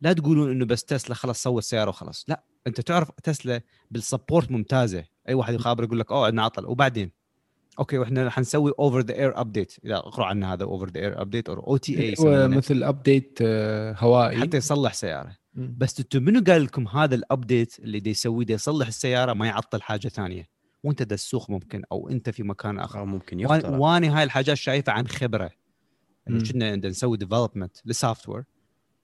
لا تقولون إنه بس تسلا خلاص سوى السيارة وخلاص. لا أنت تعرف تسلا بال support ممتازة. أي واحد يخابر يقول لك أوه عندنا عطل. وبعدين؟ okay وإحنا حنسوي over the air update إذا اقرأ عنه هذا over the air update أو OTA مثل update آه، هوائي. حتى يصلح سيارة. بس أنتم منو قال لكم هذا ال update اللي دي يسويه؟ دي يصلح السيارة ما يعطل حاجة ثانية. وأنت دا السوق ممكن أو أنت في مكان آخر. أو ممكن يخترع. وأني هاي الحاجات شايفها عن خبرة. يعني كنا نسوي development لل software.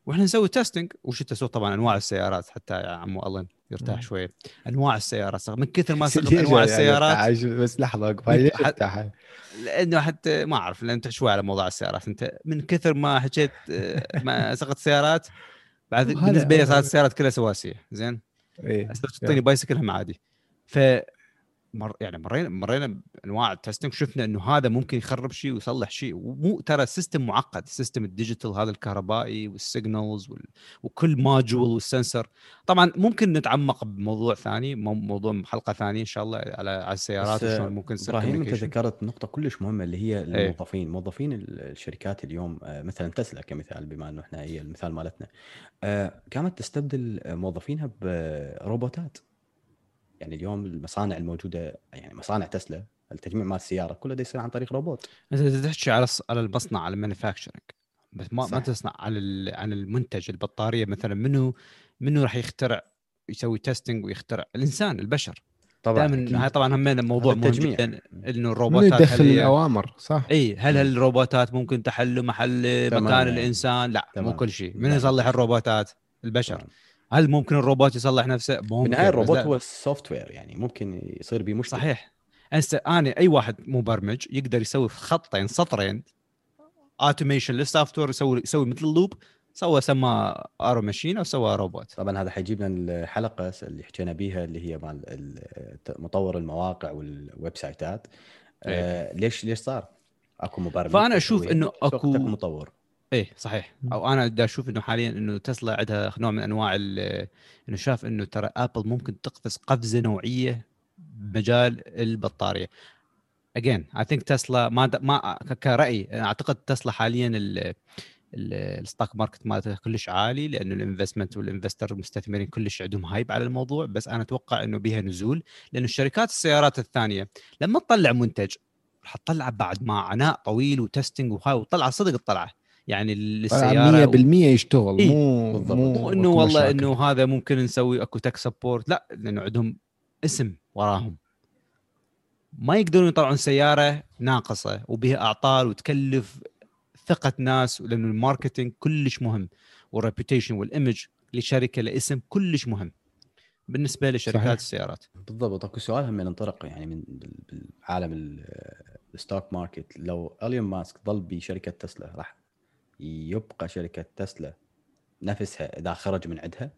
وإحنا نسوي testing وش تسوي؟ طبعا أنواع السيارات حتى يا عمو الله يرتاح مم. شوية أنواع السيارات. من كثر ما استخدم انواع يعني السيارات. بس لحظة افتحها؟ لأنه حتى ما أعرف لأن انت شوي على موضوع السيارات. أنت من كثر ما حكيت آه، ما سقط سيارات بعد بالنسبة لي صارت السيارات كلها سواسية. زين؟ إيه. تعطيني bicycle هم عادي. ف مر يعني مرينا مرينا بأنواع ال testing شفنا إنه هذا ممكن يخرب شيء ويصلح شيء. ومو ترى ال system معقد ال system ال digital هذا الكهربائي وال signals وال... وكل module وال sensor طبعا ممكن نتعمق بموضوع ثاني مو- موضوع حلقة ثانية إن شاء الله على على السيارات وشلون ممكن إبراهيم أنت. ذكرت نقطة كلش مهمة اللي هي الموظفين، موظفين ال- الشركات اليوم آه، مثلا تسلا كمثال بما إنه إحنا هي المثال مالتنا آه، كانت تستبدل موظفينها بروبوتات يعني اليوم المصانع الموجودة يعني مصانع تسلا التجميع مال السيارة كله يصير عن طريق روبوت انت تحكي على الص- على المصنع على ال manufacturing بس ما ما صح. تصنع على ال- عن المنتج البطارية مثلا منو منو راح يخترع يسوي testing ويخترع الإنسان البشر طبعا دائما. هاي طبعا هم موضوع هذا مهم. جدا إنه الروبوتات يدخل هل الأوامر صح؟ إي هل هالروبوتات ممكن تحل محل مكان. الإنسان لا مو. كل شيء من. يصلح الروبوتات البشر طبعاً. هل ممكن الروبوت يصلح نفسه؟ ممكن بالنهاية بس الروبوت. هو ال software يعني ممكن يصير به مشكلة. صحيح. هسه أنا أي واحد مبرمج يقدر يسوي في خطين سطرين automation لل software يسوي يسوي مثل ال loop سوى سمى ارو machine أو سوى روبوت طبعا هذا حيجيبنا الحلقة اللي حكينا بيها اللي هي مال ال- مطور المواقع والويب سايتات. آه ليش ليش صار؟ أكو مبرمج يسوي إنه وقتك أكو- مطور؟ إيه صحيح. أو أنا دا أشوف إنه حاليا إنه تسلا عندها نوع من أنواع إنه شاف إنه ترى ابل ممكن تقفز قفزة نوعية بمجال البطارية. اجين اي ثينك تسلا ما د- ما كرايي أعتقد تسلا حاليا ال- ال- الستوك ماركت مالتها كلش عالي لأنه الانفستمنت والانفستر المستثمرين كلش عندهم هايب على الموضوع. بس أنا أتوقع إنه بها نزول لأنه الشركات السيارات الثانية لما تطلع منتج راح تطلع بعد ما عناء طويل وتستنج وهاي وطلع صدق الطلعة. يعني السيارة 100% يشتغل إيه، مو بالضبط. مو مو انه والله مشاكل. إنه هذا ممكن نسوي أكو تك سبورت لا لأنه عندهم اسم وراهم ما يقدرون يطلعون سيارة ناقصة وبها أعطال وتكلف ثقة ناس لأنه ال marketing كلش مهم وال reputation وال image لشركة لاسم كلش مهم بالنسبة لشركات صحيح. السيارات بالضبط أكو سؤال هم من انطرق يعني من بال- بالعالم ال- ال stock market لو ايلون ماسك ظل بشركة تسلا راح يبقى شركة تسلا نفسها إذا خرج من عندها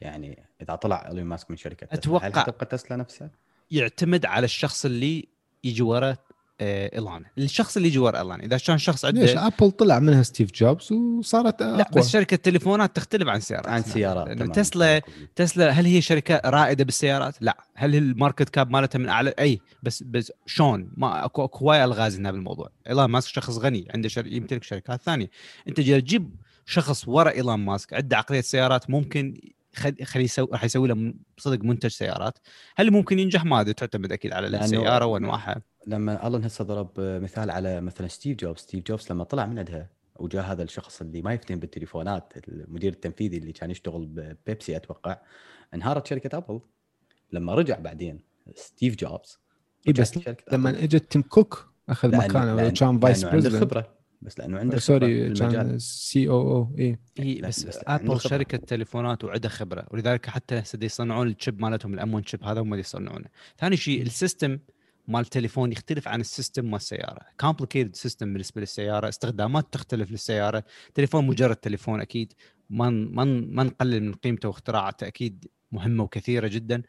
يعني إذا طلع ايلون ماسك من شركة تسلا هل أتوقع- حتبقى تسلا نفسها؟ يعتمد على الشخص اللي يجي ورا آه، ايلان الشخص اللي يجي ورا ايلان إذا كان شخص ليش؟ عنده Apple طلع منها ستيف جوبز وصارت لا أقوى. بس شركة تليفونات تختلف عن سيارات. عن سيارات تمام. تسلا تسلا هل هي شركة رائدة بالسيارات؟ لا، هل ال market cap مالتها من أعلى؟ أي. بس بس شلون؟ ما اكو أكو هواي ألغاز هنا بالموضوع، ايلون ماسك شخص غني. عنده شر... يمتلك شركات ثانية، أنت جاي تجيب شخص ورا ايلون ماسك عنده عقلية سيارات ممكن خل- خليه يسوي راح يسوي له صدق منتج سيارات، هل ممكن ينجح؟ ما أدري. تعتمد أكيد على السيارة وأنواعها، لما الون هسه ضرب مثال على مثلا ستيف جوبز. ستيف جوبز لما طلع من عندها وجاء هذا الشخص اللي ما يفتهم بالتليفونات المدير التنفيذي اللي كان يشتغل ببيبسي أتوقع انهارت شركة Apple. لما رجع بعدين ستيف جوبز رجعت بس لما. إجت تيم كوك أخذ مكانه لأن- كان vice president خبرة. بس لأنه عنده خبرة sorry بالمجال كان COO اي لا، بس, بس Apple خبرة. شركة تليفونات وعندها خبرة ولذلك حتى هسه يصنعون ال chip مالتهم ال M1 chip هذا هم اللي يصنعونه. ثاني شيء ال system مال التليفون يختلف عن ال system مال السياره complicated system بالنسبة للسيارة استخدامات تختلف للسيارة. تليفون مجرد تليفون أكيد. ما ما نقلل من قيمته واختراعاته أكيد مهمة وكثيرة جدا.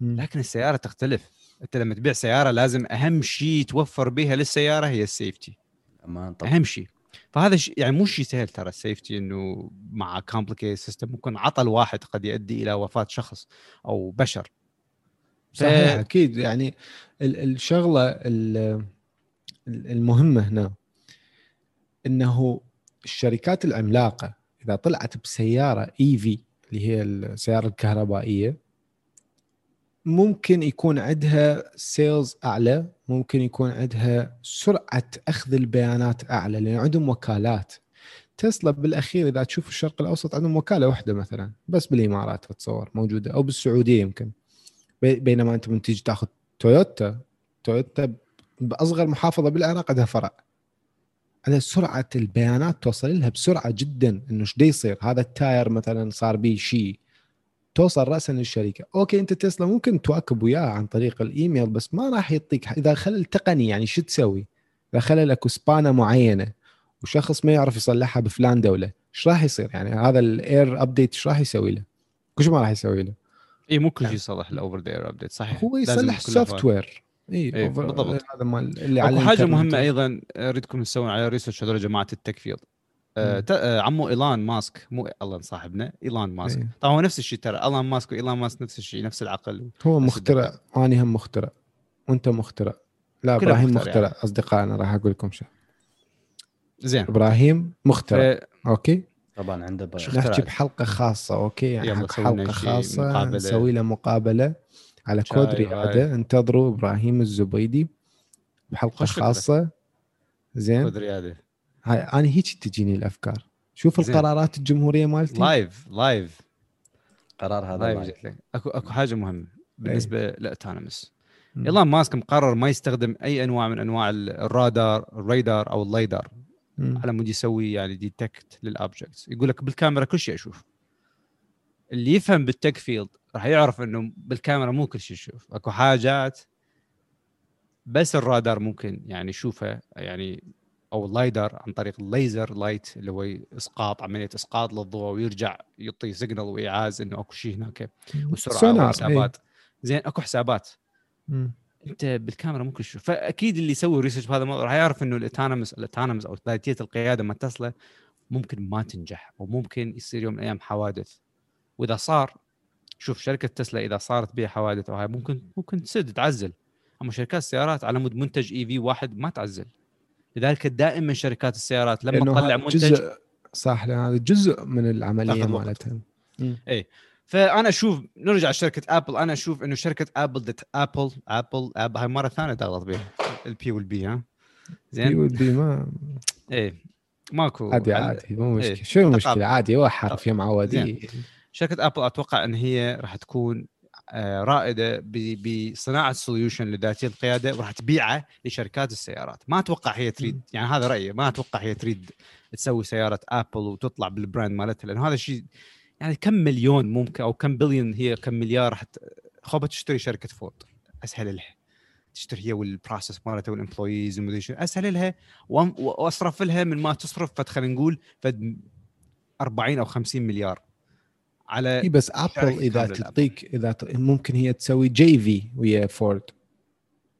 لكن السيارة تختلف. أنت لما تبيع سيارة لازم أهم شيء توفر بها للسيارة هي ال safety أمان طبعا. أهم شيء. فهذا شيء يعني مو شيء سهل ترى ال safety إنه مع complicated system ممكن عطل واحد قد يؤدي إلى وفاة شخص أو بشر. صحيح. أكيد. يعني ال- الشغلة ال- ال- المهمة هنا إنه الشركات العملاقة إذا طلعت بسيارة EV اللي هي السيارة الكهربائية ممكن يكون عندها sales أعلى ممكن يكون عندها سرعة أخذ البيانات أعلى لأن عندهم وكالات. تسلا بالأخير إذا تشوف الشرق الأوسط عندهم وكالة واحدة مثلا بس بالإمارات اتصور موجودة أو بالسعودية يمكن. بينما انت من تيجي تاخذ تويوتا تويوتا بأصغر محافظة بالعراق عندها فرع. على سرعة البيانات توصل لها بسرعة جدا إنه إيش يصير؟ هذا ال tire مثلا صار به شيء توصل راسا للشركة. أوكي أنت تسلا ممكن تواكب وياه عن طريق الإيميل بس ما راح يعطيك إذا خلل تقني يعني شو تسوي؟ إذا خلل أكو سبانه معينة وشخص ما يعرف يصلحها بفلان دولة إيش راح يصير؟ يعني هذا ال air update إيش راح يسوي له؟ كل ما راح يسوي له. اي مو كل شيء يصلح ال over the air update صحيح. هو يصلح. software اي إيه، بالضبط. هذا مال اللي على حاجة. مهمة أيضا اريدكم تسوون على research هذول جماعة ال tech field آه آه، عمو إيلان ماسك مو إيلان صاحبنا إيلان ماسك. إيه. طبعا هو نفس الشيء ترى إيلان ماسك وإيلان ماسك نفس الشيء نفس العقل. هو مخترع. وأنا هم مخترع. وأنت مخترع. لا إبراهيم مخترع. مخترع. أصدقائنا راح أقول لكم شيء. زين. إبراهيم مخترع. ف- أوكي؟ طبعا عنده نحكي؟ بحلقة خاصة أوكي يعني حلقة خاصة مقابلة. نسوي له مقابلة على كود ريادة. انتظروا إبراهيم الزبيدي بحلقة. خاصة زين خذ رياده هاي أنا هيك تجيني الأفكار شوف زين. القرارات الجمهورية مالتي لايف لايف قرار هذا live live. جت لك أكو أكو حاجة مهمة بالنسبة ل autonomous مم. إيلون ماسك مقرر ما يستخدم أي أنواع من أنواع ال- الرادار الريدار أو ال LiDAR على مود يسوي يعني detect لل objects يقول لك بالكاميرا كل شيء أشوف اللي يفهم بال tech field راح يعرف إنه بالكاميرا مو كل شيء يشوف. أكو حاجات بس الرادار ممكن يعني يشوفها يعني أو ال LiDAR عن طريق ال laser light اللي هو إسقاط عملية إسقاط للضوء ويرجع يعطي signal وايعاز إنه أكو شيء هناك. والسرعه سونار، والحسابات زين أكو حسابات. مم. انت بالكاميرا ممكن تشوف. فأكيد اللي يسوي research بهذا الموضوع راح يعرف إنه ال autonomous ال autonomous أو ذاتيه القيادة ما تسلا ممكن ما تنجح وممكن يصير يوم من الأيام حوادث. وإذا صار شوف شركة تسلا إذا صارت بها حوادث أو هاي ممكن ممكن تسد تعزل. أما شركات السيارات على مود منتج اي في واحد ما تعزل. لذلك دائما شركات السيارات لما تطلع منتج جزء صح لأن هذا جزء من العملية تاخذ وقت. فأنا أشوف نرجع لشركة ابل أنا أشوف إنه شركة ابل دت ابل ابل ابل هاي مرة ثانية تغلط بيها البي والبي ها؟ زين؟ والبي ما إيه. ماكو. عادي. عادي مو إيه، مشكلة. شو المشكلة. عادي هو حرف يا معودي. شركة ابل أتوقع إن هي راح تكون آه، رائدة بصناعة solution لذاتيه القيادة وراح تبيعه لشركات السيارات. ما أتوقع هي تريد يعني هذا رأيي ما أتوقع هي تريد تسوي سيارة ابل وتطلع بال brand مالتها لأنه هذا الشيء يعني كم مليون ممكن أو كم بليون هي كم مليار راح ت- خب تشتري شركة فورد؟ أسهل لها. تشتري هي وال process مالتها وال employees ومدري شو أسهل لها. وأصرف لها من ما تصرف فد خلينا نقول فد 40 أو 50 مليار على إي بس ابل إذا تعطيك إذا ممكن هي تسوي JV ويا فورد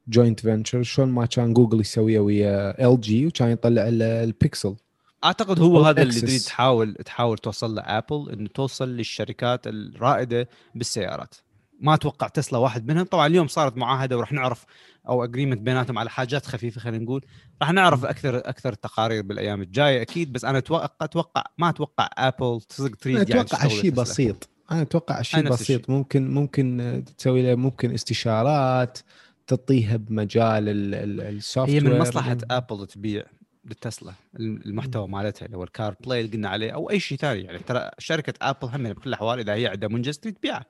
joint venture شلون ما كان جوجل يسويها ويا LG وكان يطلع ال- البيكسل أعتقد هو هذا اللي. تريد تحاول تحاول توصل له ابل إنه توصل للشركات الرائدة بالسيارات. ما أتوقع تسلا واحد منهم. طبعا اليوم صارت معاهدة وراح نعرف أو agreement بيناتهم على حاجات خفيفة خلينا نقول. راح نعرف أكثر أكثر التقارير بالأيام الجاية أكيد بس أنا أتوقع أتوقع ما أتوقع ابل تصدق تريد يعني أتوقع تشتغل شيء. بسيط. أنا أتوقع شيء بسيط الشيء. ممكن ممكن تسوي له ممكن استشارات تعطيها بمجال ال soft هي من مصلحة ابل تبيع. لتسلا المحتوى مالتها اللي هو ال CarPlay اللي قلنا عليه أو أي شيء ثاني يعني. ترى شركة ابل هم بكل الأحوال إذا هي عندها منتج تريد تبيعه.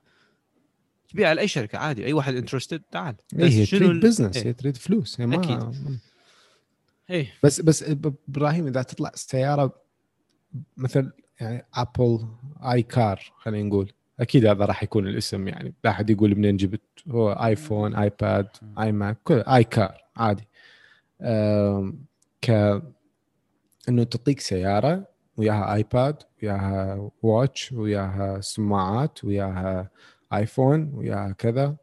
تبيعه لأي شركة عادي أي واحد interested تعال. إيه هي شنو تريد business إيه. هي تريد فلوس هي ما أكيد. إيه. بس بس إبراهيم إذا تطلع سيارة مثل يعني ابل iCar خلينا نقول أكيد هذا راح يكون الاسم يعني. لا أحد يقول منين جبت هو iPhone iPad iMac كل iCar عادي. أم، ك إنه تعطيك سيارة وياها iPad وياها watch وياها سماعات وياها آيفون وياها كذا.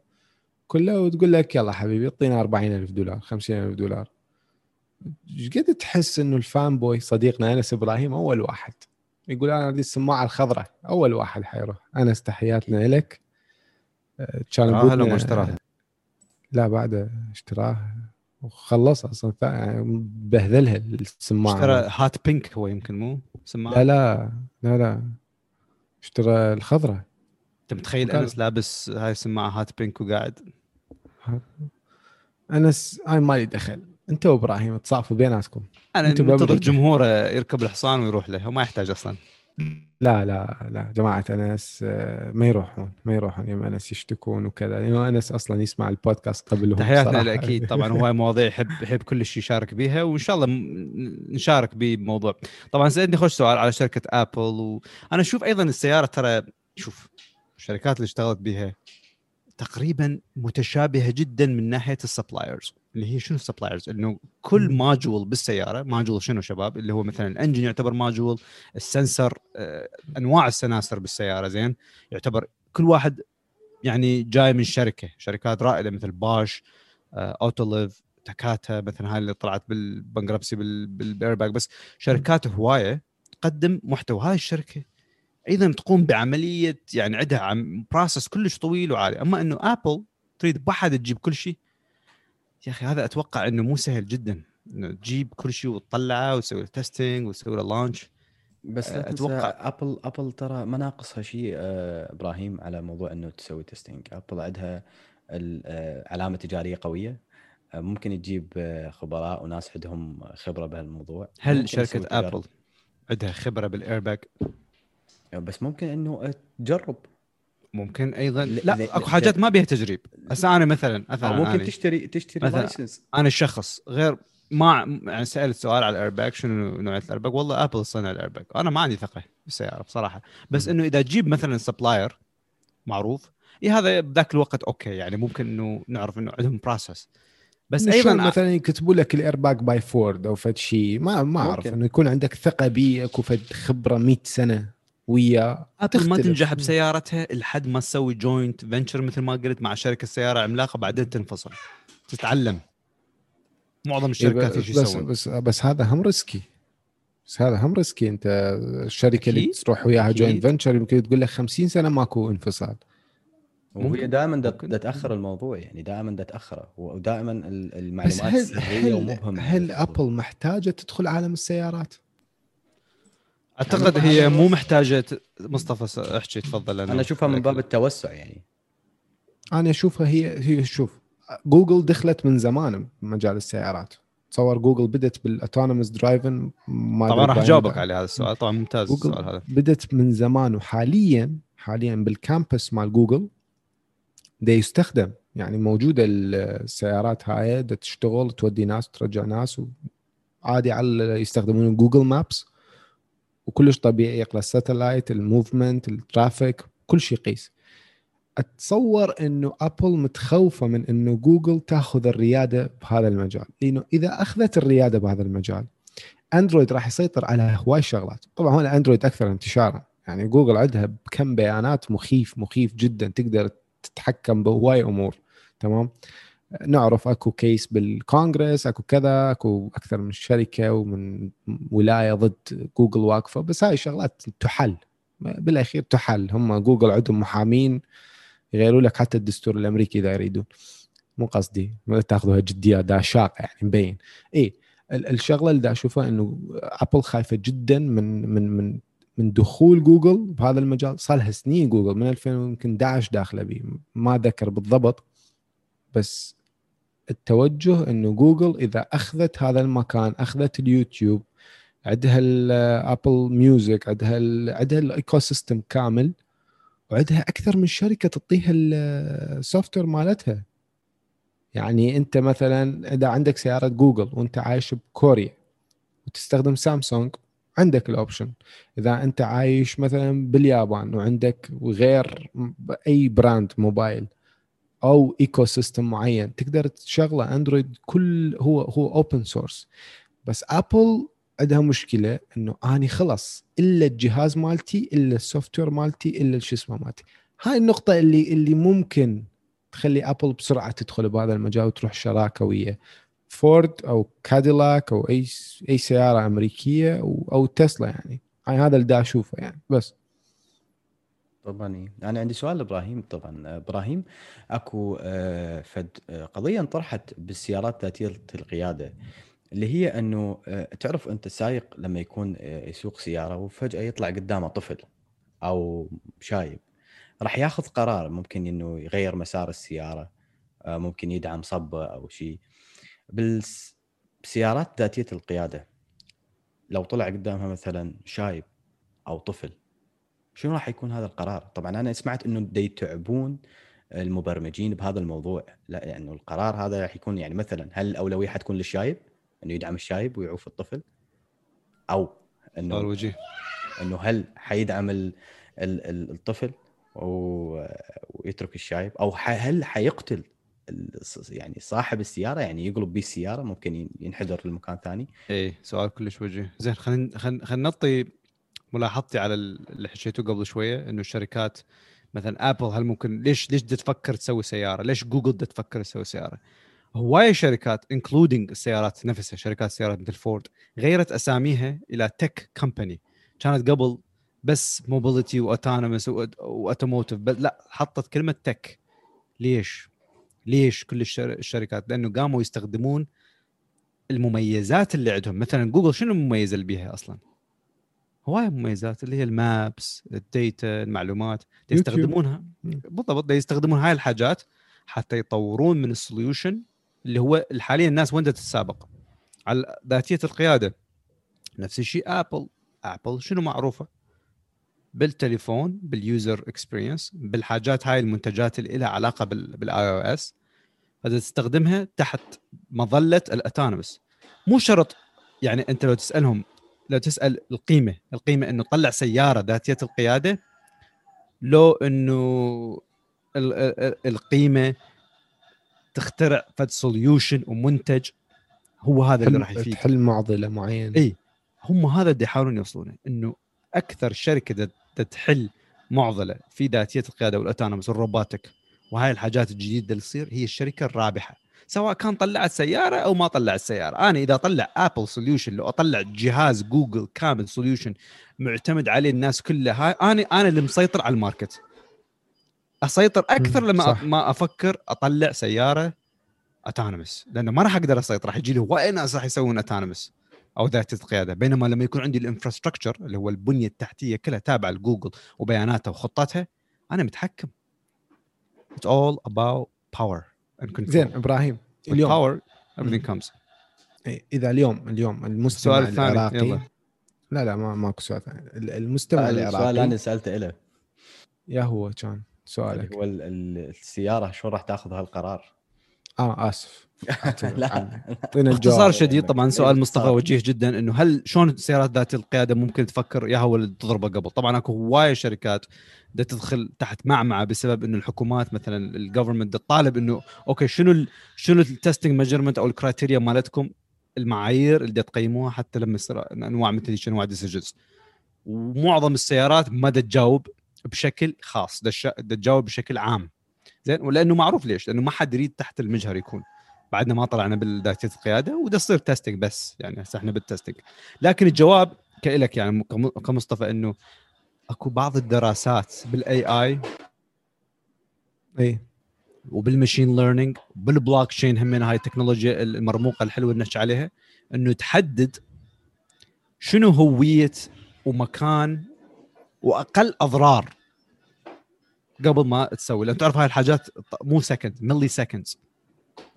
كله وتقول لك يلا حبيبي اعطينا 40000 دولار 50000 دولار. إيش قد تحس إنه الفان بوي صديقنا أنس إبراهيم أول واحد؟ يقول أنا أريد السماعة الخضراء أول واحد حيروح. أنس تحياتنا لك. آه، كان اشتراها. لا بعد اشتراه وخلص أصلا. بهذلها السماعة. اشترى هات بينك هو يمكن مو؟ سماعة. لا لا لا لا. اشترى الخضراء أنت متخيل وكان- أنس لابس هاي السماعة هات بينك وقاعد؟ أنس أنا مالي دخل. انت وابراهيم تصافوا بيناتكم. أنا بابا- جمهوره يركب الحصان ويروح له وما يحتاج أصلا. لا لا لا جماعة أنس آه، ما يروحون ما يروحون يوم أنس يشتكون وكذا لأنه أنس أصلا يسمع البودكاست قبلهم تحياتنا. له أكيد طبعا هو مواضيع يحب يحب كل شيء يشارك بيها وإن شاء الله نشارك بموضوع طبعا سالتني خوش سؤال على شركة ابل وأنا أشوف أيضا السيارة ترى شوف الشركات اللي اشتغلت بها تقريبا متشابهة جدا من ناحية ال suppliers اللي هي شنو ال suppliers إنه كل. module بالسيارة module شنو شباب؟ اللي هو مثلا ال engine يعتبر module ال sensor آه، أنواع السناسر بالسيارة زين؟ يعتبر كل واحد يعني جاي من شركة شركات رائدة مثل باش آه، Autoliv Takata مثلا هاي اللي طلعت بال bankruptcy بالايرباك بس شركات هواية تقدم محتوى. هاي الشركة أيضا تقوم بعملية يعني عندها عم process كلش طويل وعالي. أما إنه ابل تريد بواحد تجيب كل شيء يا أخي هذا أتوقع إنه مو سهل جدا. إنه تجيب كل شيء وتطلعه وتسوي له testing وتسوي له launch بس لا تنسى ابل ابل ترى ما ناقصها شيء آه، إبراهيم على موضوع إنه تسوي testing ابل عندها آه، علامة تجارية قوية. آه، ممكن تجيب خبراء وناس عندهم خبرة بهالموضوع. هل شركة. ابل عندها خبرة بالايرباك بس ممكن إنه تجرب. ممكن أيضا. لا أكو حاجات ما بيها تجريب. هسه أنا مثلا مثلا ممكن أنا, تشتري تشتري مثلاً license أنا الشخص غير ما يعني سألت سؤال على الايرباك شنو نوعية الايرباك والله ابل صنع الايرباك أنا ما عندي ثقة بالسيارة بصراحة. بس. إنه إذا تجيب مثلا supplier معروف إيه هذا بذاك الوقت okay. يعني ممكن إنه نعرف إنه عندهم process بس أيضا مثلا يكتبوا لك ال airbag by فورد أو فد شيء ما ما أعرف. إنه يكون عندك ثقة بيه أكو فد خبرة 100 سنة. وياه ابل ما. تنجح بسيارتها لحد ما تسوي joint venture مثل ما قلت مع شركة سيارة عملاقة بعدين تنفصل. تتعلم. معظم إيه، الشركات بس إيش بس, يسوون؟ بس بس هذا هم risky. بس هذا هم risky. أنت الشركة اللي أكيد، تروح وياها. joint venture يمكن تقول لك 50 سنة ماكو انفصال. وهي دائما ممكن. دا تأخر الموضوع يعني دائما دا تأخره. ودائما بس المعلومات هل هل, ومبهمه هل ابل محتاجة تدخل عالم السيارات؟ أعتقد هي مو محتاجة مصطفى احكي تفضل أنا. أشوفها من باب التوسع يعني. أنا أشوفها هي هي شوف جوجل دخلت من زمان بمجال السيارات. تصور جوجل بدت بال autonomous driving ما طبعا راح أجاوبك على هذا السؤال. طبعا ممتاز السؤال جوجل هذا. بدت من زمان وحاليا حاليا بال campus مال جوجل دا يستخدم. يعني موجودة السيارات هاي دا تشتغل تودي ناس ترجع ناس عادي على يستخدمون Google Maps وكلش طبيعي يقرا ال satellite ال movement ال traffic كل شيء يقيس. أتصور إنه أبل متخوفة من إنه جوجل تأخذ الريادة بهذا المجال لأنه إذا أخذت الريادة بهذا المجال أندرويد راح يسيطر على هواي شغلات طبعا هون اندرويد أكثر انتشارا. يعني جوجل عندها بكم بيانات مخيف مخيف جدا تقدر تتحكم بهواي أمور. تمام؟ نعرف أكو case بالكونغرس أكو كذا أكو أكثر من شركة ومن ولاية ضد جوجل واقفة. بس هاي شغلات تحل. بالأخير تحل. هم جوجل عندهم محامين يغيروا لك حتى الدستور الأمريكي إذا يريدون. مو قصدي. ما تاخذوها جدية. دا أشاقى يعني مبين. اي ال- الشغلة اللي دا أشوفها إنه ابل خايفة جدا من من من من دخول جوجل بهذا المجال. صار لها سنين جوجل. من 2000 يمكن 11 داخلة به ما ذكر بالضبط. بس التوجه إنه جوجل إذا أخذت هذا المكان أخذت اليوتيوب عندها ال Apple Music عندها عندها ال ecosystem كامل وعندها أكثر من شركة تعطيها ال software مالتها. يعني أنت مثلا إذا عندك سيارة جوجل وأنت عايش بكوريا وتستخدم سامسونج عندك ال option إذا أنت عايش مثلا باليابان وعندك غير أي brand mobile أو ecosystem معين. تقدر تشغله اندرويد كل هو هو open source بس ابل عندها مشكلة إنه أني خلص إلا الجهاز مالتي إلا ال software مالتي إلا شو اسمه مالتي. هاي النقطة اللي اللي ممكن تخلي ابل بسرعة تدخل بهذا المجال وتروح شراكة ويا فورد أو كاديلاك أو أي أي سيارة أمريكية أو, تسلا يعني. هاي هذا اللي دا أشوفه يعني. بس. طبعا إيه. أنا عندي سؤال لإبراهيم طبعا آه، إبراهيم أكو آه، فد آه، قضية انطرحت بالسيارات ذاتية القياده اللي هي إنه تعرف أنت السايق لما يكون يسوق سيارة وفجأة يطلع قدامه طفل أو شايب راح ياخذ قرار ممكن إنه يغير مسار السيارة ممكن يدعم صبه أو شيء بالس- بالسيارات ذاتية القيادة لو طلع قدامها مثلا شايب أو طفل شنو راح يكون هذا القرار؟ طبعا أنا سمعت إنه يتعبون المبرمجين بهذا الموضوع لا يعني القرار هذا راح يكون يعني مثلا هل الأولوية حتكون للشايب؟ إنه يدعم الشايب ويعوف الطفل؟ أو إنه وجيه. إنه هل حيدعم ال ال ال الطفل ويترك الشايب؟ أو هل حيقتل ال- يعني صاحب السيارة؟ يعني يقلب بيه السيارة ممكن ين- ينحدر لمكان ثاني؟ إيه سؤال كلش وجيه. زين خلينا خلينا خلينا نعطي ملاحظتي على اللي حكيته قبل شوية إنه الشركات مثلا ابل هل ممكن ليش ليش تفكر تسوي سيارة؟ ليش جوجل تفكر تسوي سيارة؟ هوايه شركات including السيارات نفسها شركات سيارات مثل فورد غيرت أساميها إلى tech company كانت قبل بس mobility و autonomous و automotive لا حطت كلمة tech ليش؟ ليش كل الشر- الشركات؟ لأنه قاموا يستخدمون المميزات اللي عندهم مثلا جوجل شنو المميز اللي بيها أصلا؟ هوايه مميزات اللي هي ال maps ال data المعلومات. يستخدمونها. بالضبط يستخدمون هاي الحاجات حتى يطورون من ال solution اللي هو حاليا الناس وين تتسابق. على ذاتية القيادة. نفس الشيء ابل ابل شنو معروفة؟ بالتليفون بال user experience بالحاجات هاي المنتجات اللي لها علاقة بال iOS تستخدمها تحت مظلة ال autonomous مو شرط يعني أنت لو تسألهم لو تسأل القيمة القيمة إنه طلع سيارة ذاتية القيادة لو إنه ال- ال- القيمة تخترع فد solution ومنتج هو هذا اللي راح يفيد. تحل معضلة معينة. إي هم هذا اللي يحاولون يوصلونه إنه أكثر شركة تحل معضلة في ذاتية القيادة وال autonomous وال robotic وهاي الحاجات الجديدة اللي تصير هي الشركة الرابحة. سواء كان طلعت سياره أو ما طلعت سياره أنا إذا طلع ابل solution لو أطلع جهاز جوجل كامل solution معتمد عليه الناس كلها هاي أنا أنا اللي مسيطر على ال market. أسيطر أكثر لما صح. ما أفكر أطلع سيارة autonomous لأنه ما راح أقدر أسيطر راح يجي لي هواي ناس راح يسوون autonomous أو ذاتيه القيادة. بينما لما يكون عندي ال infrastructure اللي هو البنية التحتية كلها تابعة لجوجل وبياناتها وخطتها أنا متحكم. It's all about power. زين إبراهيم اليوم. power everything comes. إذا اليوم اليوم المستمع السؤال الثاني العراقي. يلا. لا لا ما ماكو سؤال ثاني. ال- المستمع السؤال اللي العراقي أنا سألته له يا هو كان سؤالك. هو ال- ال- السيارة شلون راح تاخذ هالقرار؟ آه آسف. لا أعطينا باختصار الجواب شديد طبعا سؤال باختصار. مصطفى وجيه جدا إنه هل شلون السيارات ذات القيادة ممكن تفكر يا هو اللي تضربه قبل؟ طبعا أكو هوايه شركات بدها تدخل تحت معمعة بسبب إنه الحكومات مثلا الجفرمنت تطالب إنه أوكي شنو ال شنو ال testing measurement أو ال criteria مالتكم؟ المعايير اللي تقيموها حتى لما يصير أنواع مثل هيك أنواع decisions ومعظم السيارات ما تجاوب بشكل خاص تجاوب بشكل عام. زين؟ ولأنه معروف ليش؟ لأنه ما حد يريد تحت المجهر يكون. بعدنا ما طلعنا بالذاتيه القيادة وده يصير testing بس يعني هسه إحنا بال testing لكن الجواب كإلك يعني كم- كمصطفى إنه أكو بعض الدراسات بال AI AI وبال machine learning بال blockchain همين هاي التكنولوجيا المرموقة الحلوة اللي نحكي عليها إنه تحدد شنو هوية ومكان وأقل أضرار. قبل ما تسوي لأن تعرف هاي الحاجات مو second milliseconds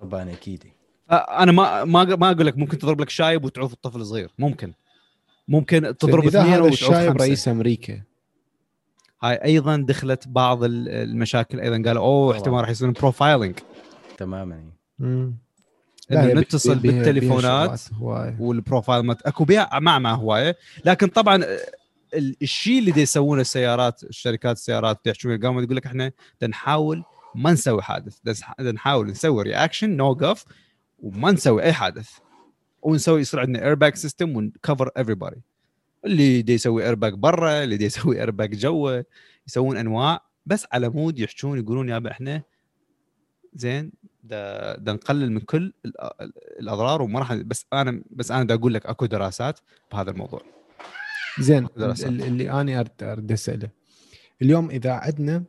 طبعا أكيد أنا ما ما ما أقول لك ممكن تضرب لك شايب وتعوف الطفل صغير ممكن ممكن تضرب اثنين وتعوف الشايب خمسة. رئيس أمريكا هاي أيضا دخلت بعض ال- المشاكل أيضا قالوا أوه طبعاً. احتمال راح يصيرون profiling تماما. إنه نتصل بالتليفونات. وال profile مت... أكو بيع مع مع هواية لكن طبعا الشيء اللي دي يسوونه السيارات الشركات السيارات يحكون قاموا يقول لك إحنا نحاول ما نسوي حادث نحاول نسوي reaction نوقف وما نسوي أي حادث. ونسوي يصير عندنا airbag system ون cover everybody. اللي دي يسوي ايرباك برا اللي دي يسوي ايرباك جوا يسوون أنواع. بس على مود يحجون يقولون يابا إحنا زين دا, دا نقلل من كل ال- ال- الأضرار وما راح بس أنا بس أنا دا أقول لك أكو دراسات بهذا الموضوع. زين اللي أنا ارد أرد أسأله. اليوم إذا عندنا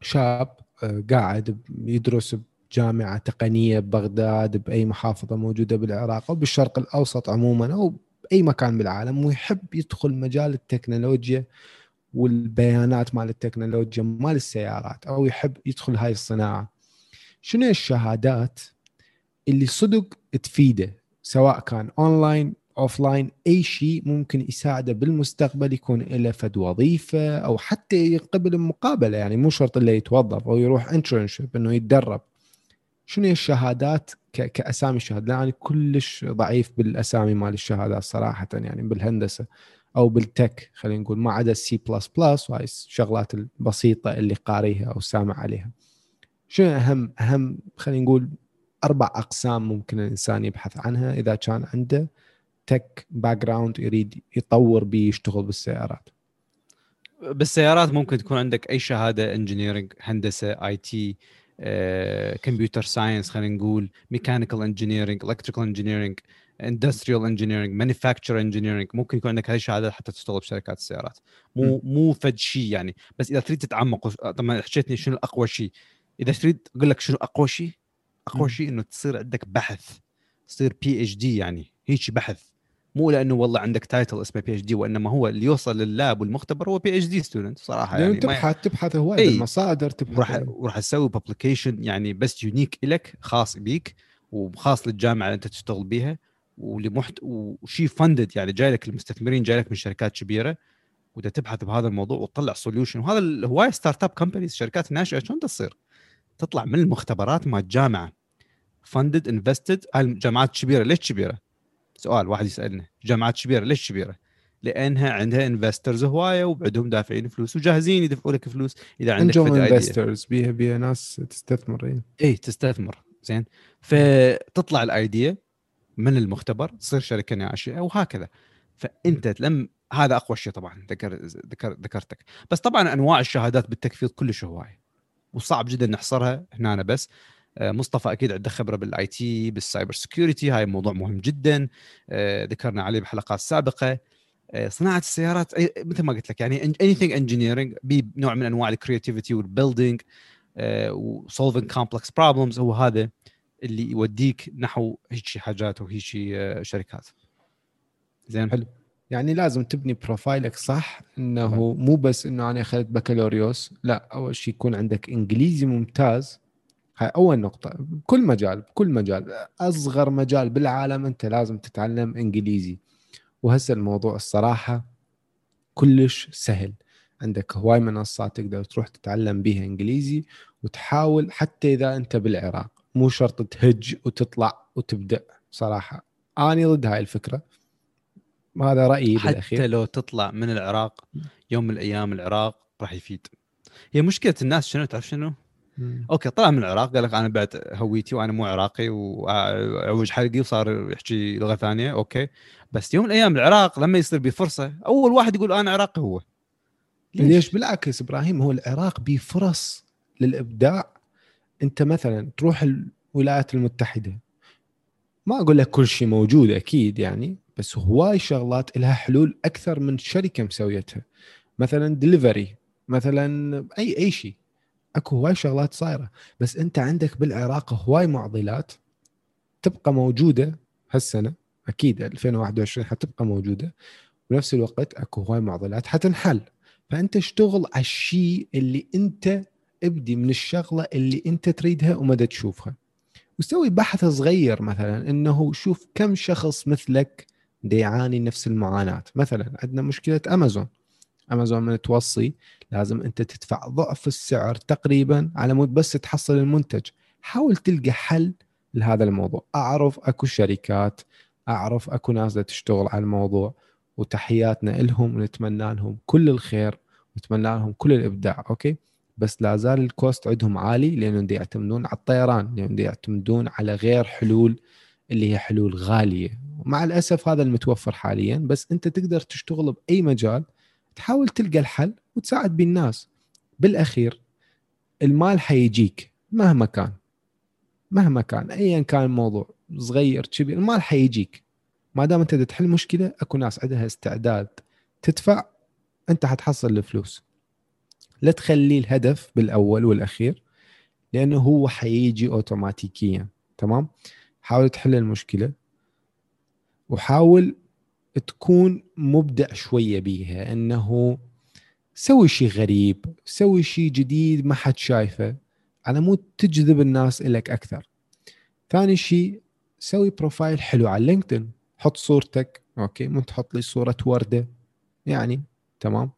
شاب آه، قاعد يدرس بجامعة تقنية ببغداد بأي محافظة موجودة بالعراق أو بالشرق الأوسط عموما أو بأي مكان بالعالم ويحب يدخل مجال التكنولوجيا والبيانات مال التكنولوجيا مال السيارات أو يحب يدخل هاي الصناعة. شنو الشهادات اللي صدق تفيده سواء كان online offline أي شيء ممكن يساعده بالمستقبل يكون له فد وظيفة أو حتى يقبل مقابله يعني مو شرط الا يتوظف أو يروح internship إنه يتدرب. شنو الشهادات كأسامي الشهادات؟ يعني كلش ضعيف بالأسامي مال الشهادات صراحة يعني بالهندسة أو بال tech خلينا نقول ما عدا السي بلس بلس وهاي الشغلات البسيطة اللي قاريها أو سامع عليها. شنو أهم أهم خلينا نقول أربع أقسام ممكن الإنسان يبحث عنها إذا كان عنده؟ tech background يريد يطور بيه يشتغل بالسيارات. بالسيارات ممكن تكون عندك أي شهادة engineering هندسة IT computer science خلينا نقول mechanical engineering electrical engineering industrial engineering manufacture engineering ممكن يكون عندك هذه الشهادات حتى تشتغل بشركات السيارات. مو مو فد شيء يعني. بس إذا تريد تتعمق طبعا حكيتني شنو اقوى شيء. إذا تريد أقول لك شنو اقوى شيء أقوى شيء إنه تصير عندك بحث تصير PhD يعني هيك بحث. مو لأنه والله عندك title اسمه PhD وإنما هو اللي يوصل لل lab والمختبر هو PhD student صراحة يعني تبحث تبحث هواي بالمصادر تبحث وراح وراح تسوي publication يعني بس unique لك خاص بيك وخاص للجامعة اللي أنت تشتغل بيها ولمحت وشيء funded يعني جاي لك المستثمرين جاي لك من شركات كبيرة وده تبحث بهذا الموضوع وتطلع solution وهذا هواي startup companies شركات ناشئة شلون تصير؟ تطلع من المختبرات مال الجامعة funded invested هاي الجامعات الكبيرة ليش كبيرة؟ سؤال واحد يسالنا جامعات كبيره ليش كبيره؟ لأنها عندها investors هواية وبعدهم دافعين فلوس وجاهزين يدفعوا لك فلوس إذا عندك investors بيها بيها ناس تستثمر اي اي تستثمر زين. فتطلع ال idea من المختبر تصير شركة ناشئة وهكذا. فأنت لم هذا أقوى شيء طبعا ذكر ذكر ذكرتك. بس طبعا أنواع الشهادات بالتكفيض كلش هواية. وصعب جدا نحصرها هنا بس. مصطفى أكيد عنده خبرة بال IT بال cyber security هاي موضوع مهم جدا. آه، ذكرنا عليه بحلقات سابقة. آه، صناعة السيارات مثل ما قلت لك يعني anything engineering بنوع من أنواع ال creativity وال building و solving complex problems هو هذا اللي يوديك نحو هيك حاجات وهيك شركات. زين؟ حلو. يعني لازم تبني profile ك صح إنه مو بس إنه أنا اخذت بكالوريوس لا أول شيء يكون عندك إنجليزي ممتاز هاي أول نقطة. بكل مجال بكل مجال. أصغر مجال بالعالم أنت لازم تتعلم إنجليزي. وهسه الموضوع الصراحة كلش سهل. عندك هواي منصات تقدر تروح تتعلم بيها إنجليزي وتحاول حتى إذا أنت بالعراق. مو شرط تهج وتطلع وتبدأ. صراحة أنا ضد هاي الفكرة. هذا رأيي حتى بالأخير. حتى لو تطلع من العراق يوم من الأيام العراق راح يفيد. هي مشكلة الناس شنو؟ تعرف شنو؟ مم. okay طلع من العراق قال لك أنا بعت هويتي وأنا مو عراقي وأعوج حلقي وصار يحكي لغة ثانية okay. بس يوم من الأيام العراق لما يصير بفرصة أول واحد يقول أنا عراقي هو. ليش, ليش؟ بالعكس إبراهيم هو العراق بفرص للإبداع. أنت مثلا تروح الولايات المتحدة ما أقول لك كل شيء موجود أكيد يعني بس هواي شغلات لها حلول أكثر من شركة مسويتها. مثلا دليفري مثلا أي أي شيء. أكو هواي شغلات صايرة. بس أنت عندك بالعراق هواي معضلات تبقى موجودة هالسنة. أكيد 2021 حتبقى موجودة. بنفس الوقت أكو هواي معضلات حتنحل. فأنت اشتغل على الشيء اللي أنت ابدي من الشغلة اللي أنت تريدها وما تشوفها. وسوي بحث صغير مثلا إنه شوف كم شخص مثلك يعاني نفس المعاناة. مثلا عندنا مشكلة أمازون. أمازون من توصي لازم أنت تدفع ضعف السعر تقريبا على مود بس تحصل المنتج. حاول تلقى حل لهذا الموضوع. أعرف أكو شركات أعرف أكو ناس تشتغل على الموضوع وتحياتنا لهم ونتمنى لهم كل الخير ونتمنى لهم كل الإبداع okay؟ بس لا زال ال cost عندهم عالي لأنهم يعتمدون على الطيران لأنهم يعتمدون على غير حلول اللي هي حلول غالية. مع الأسف هذا المتوفر حاليا بس أنت تقدر تشتغل بأي مجال تحاول تلقى الحل وتساعد بين الناس بالأخير المال حيجيك مهما كان. مهما كان ايا كان الموضوع صغير كبير المال حيجيك. ما دام أنت تحل مشكلة أكو ناس عندها استعداد تدفع أنت حتحصل الفلوس. لا تخليه الهدف بالأول والأخير لأنه هو حيجي اوتوماتيكيا. تمام؟ حاول تحل المشكلة وحاول تكون مبدع شوية بيها إنه سوي شيء غريب سوي شيء جديد ما حد شايفه. على مود تجذب الناس إليك أكثر. ثاني شيء سوي profile حلو على LinkedIn. حط صورتك okay؟ مو تحط لي صورة وردة. يعني تمام؟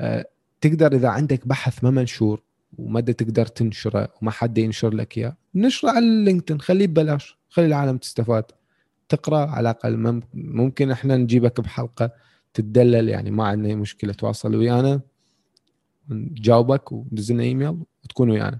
أه تقدر إذا عندك بحث ما منشور وما تقدر تنشره وما حد ينشر لك إياه نشره على ال LinkedIn خليه ببلاش. خلي العالم تستفاد. تقرأ على الأقل. ممكن إحنا نجيبك بحلقة تتدلل يعني ما عندنا مشكلة تواصل ويانا نجاوبك ودز لنا إيميل وتكون ويانا.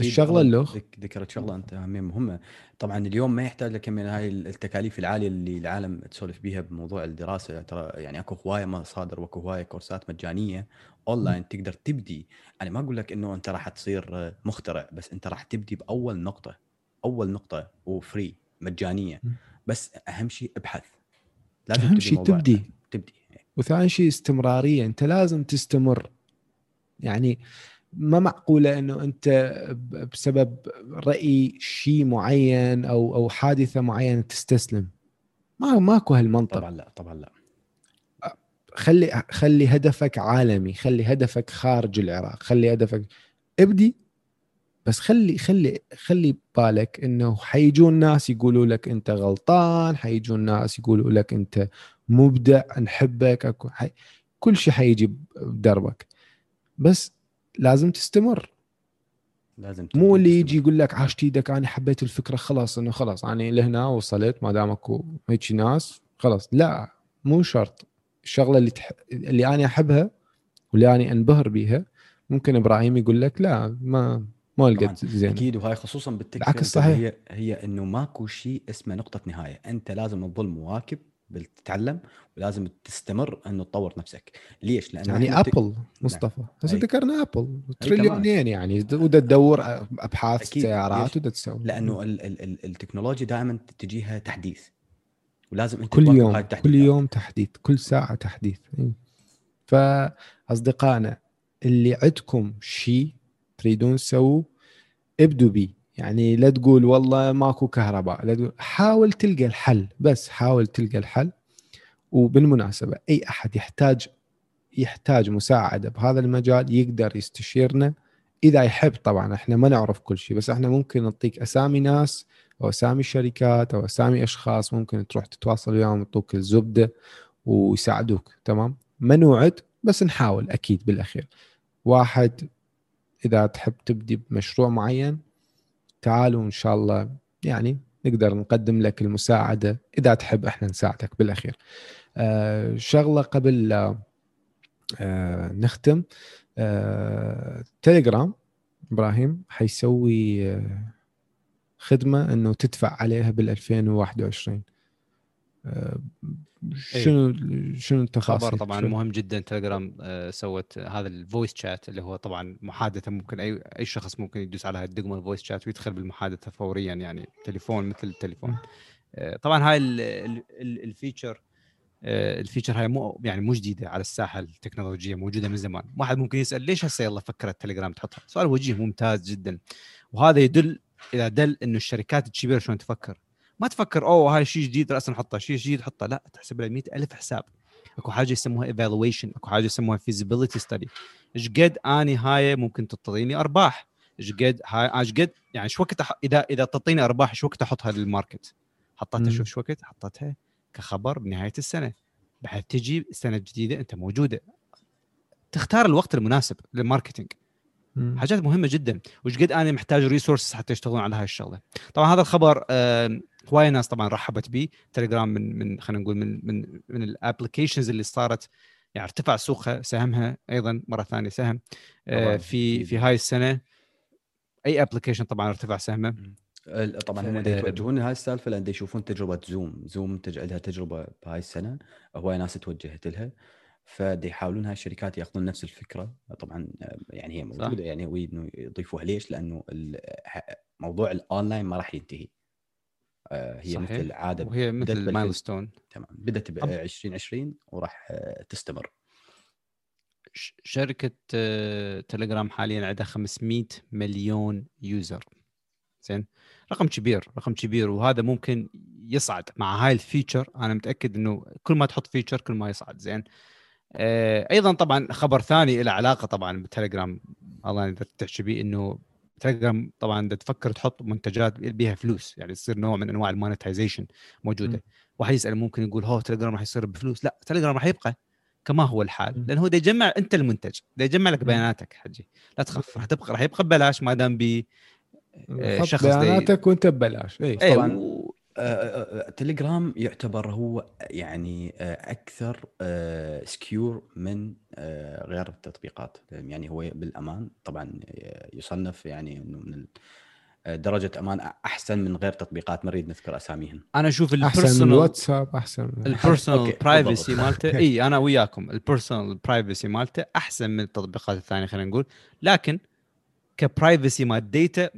الشغلة اللي ذكرت شغلة أنت مهمة. طبعا اليوم ما يحتاج لك من هاي التكاليف العالية اللي العالم تسولف بها بموضوع الدراسة. ترى يعني أكو هواية مصادر وأكو هواية كورسات مجانية أونلاين. تقدر تبدي. أنا ما أقول لك إنه أنت راح تصير مخترع بس أنت راح تبدي بأول نقطة أول نقطة و free مجانية. بس أهم شيء ابحث. لازم أهم شيء تبدي. تبدي. وثاني شيء استمرارية أنت لازم تستمر. يعني ما معقولة إنه أنت بسبب رأي شيء معين أو أو حادثة معينة تستسلم. ما ماكو هالمنطق. طبعا لا طبعا لا. خلي خلي هدفك عالمي خلي هدفك خارج العراق خلي هدفك ابدي. بس خلي خلي خلي بالك إنه حيجون ناس يقولوا لك أنت غلطان حيجون ناس يقولوا لك أنت مبدع نحبك أكو حي... كل شيء حيجي بدربك. بس لازم تستمر. لازم مو اللي يجي يقول لك عاشت إيدك أنا حبيت الفكرة خلاص إنه خلاص أنا لهنا وصلت ما دام اكو هيك ناس خلاص. لا مو شرط. الشغلة اللي تح... اللي أنا أحبها واللي أنا أنبهر بيها ممكن إبراهيم يقول لك لا ما ما لقيت زين. أكيد. وهاي خصوصا بالتك صحيح. هي هي إنه ماكو شيء اسمه نقطة نهاية. أنت لازم تظل مواكب بتتعلم ولازم تستمر إنه تطور نفسك. ليش؟ لأن يعني Apple نعم. مصطفى. هسه ذكرنا Apple تريليونين يعني. ودا تدور أبحاث أكيد. سيارات ودا تسوي. لأنه ال ال ال التكنولوجيا دائما تجيها تحديث. ولازم أنت كل يوم كل يوم تحديث كل ساعة تحديث. فأصدقائنا اللي عندكم شيء تريدون تسووه؟ ابدوا بيه يعني لا تقول والله ماكو كهرباء لا تقول حاول تلقى الحل بس حاول تلقى الحل. وبالمناسبة أي أحد يحتاج يحتاج مساعدة بهذا المجال يقدر يستشيرنا. إذا يحب طبعا إحنا ما نعرف كل شيء بس إحنا ممكن نعطيك أسامي ناس أو أسامي شركات أو أسامي أشخاص ممكن تروح تتواصل وياهم يعطوك الزبدة ويساعدوك تمام؟ ما نوعد بس نحاول أكيد بالأخير. واحد إذا تحب تبدي بمشروع معين تعالوا إن شاء الله يعني نقدر نقدم لك المساعدة إذا تحب إحنا نساعدك بالأخير. آه شغلة قبل آه نختم آه تليجرام إبراهيم حيسوي آه خدمة إنه تدفع عليها بال 2021 آه. شنو شنو التفاصيل؟ خبر طبعا شنو؟ مهم جدا. تليجرام آه، سوت هذا ال voice chat اللي هو طبعا محادثة ممكن اي أي شخص ممكن يدوس على الدقمه ال voice chat ويدخل بالمحادثة فوريا يعني تليفون مثل التليفون. آه، طبعا هاي ال feature آه، ال feature هاي مو يعني مو جديدة على الساحة التكنولوجية موجودة من زمان. واحد ممكن يسأل ليش هسه يلا فكرت تليجرام تحطها؟ سؤال وجيه ممتاز جدا. وهذا يدل اذا دل إنه الشركات الكبيرة شلون تفكر؟ ما تفكر أوه هاي شيء جديد راسا نحطه شيء جديد حطه. لا تحسب له ألف حساب. أكو حاجة يسموها evaluation أكو حاجة يسموها feasibility study إيش قد أني هاي ممكن تعطيني أرباح؟ إيش قد هاي إيش قد يعني إيش وقت أح... إذا إذا تعطيني أرباح إيش وقت أحطها للماركت حطيتها شوف إيش وقت؟ حطيتها كخبر بنهاية السنة. بحيث تجي السنة الجديده أنت موجودة. تختار الوقت المناسب لل marketing حاجات مهمة جدا. وش قد أنا محتاج resources حتى يشتغلون على هاي الشغلة. طبعا هذا الخبر هواي ناس طبعا رحبت به تليجرام من من خلينا نقول من من من ال applications اللي صارت يعني ارتفع سوقها سهمها أيضا مرة ثانية سهم. آه في في هاي السنة أي application طبعا ارتفع سهمه. طبعا هم يتوجهون هاي السالفة لأن يشوفون تجربة زوم زوم عندها تجربة بهاي السنة. هواي ناس توجهت لها. فدي يحاولون هاي الشركات يأخذون نفس الفكرة. طبعا يعني هي موجودة صح. يعني انه يضيفوها. ليش؟ لأنه موضوع الاونلاين ما راح ينتهي. آه، هي صحيح. مثل عادة وهي مثل milestone تمام. بدأت ب 2020 وراح آه، تستمر. شركة آه، تليجرام حاليا عندها 500 مليون user. زين؟ رقم كبير رقم كبير. وهذا ممكن يصعد مع هاي ال feature. أنا متأكد إنه كل ما تحط feature كل ما يصعد. زين؟ آه، أيضا طبعا خبر ثاني له علاقة طبعا بالتليجرام الله إذا تحكي بيه إنه تليجرام طبعا إذا تفكر تحط منتجات بيها فلوس يعني يصير نوع من أنواع ال monetization موجودة. واحد يسأل ممكن يقول هو تليجرام راح يصير بفلوس لا تليجرام راح يبقى كما هو الحال. لأنه هو يجمع أنت المنتج يجمع لك. بياناتك حجي لا تخاف راح تبقى راح يبقى ببلاش ما دام ب آه، شخص بياناتك وأنت ببلاش اي إيه، طبعا تليجرام يعتبر هو يعني آه، أكثر secure من آه، غير التطبيقات. يعني هو بالأمان. طبعا آه، يصنف يعني إنه من آه، درجة أمان أحسن من غير تطبيقات. ما نريد نذكر أساميهم. أنا أشوف أحسن من الواتساب أحسن من ال personal privacy. مالته. إي أنا وياكم. ال personal privacy مالته أحسن من التطبيقات الثانية خلينا نقول. لكن ك privacy مال data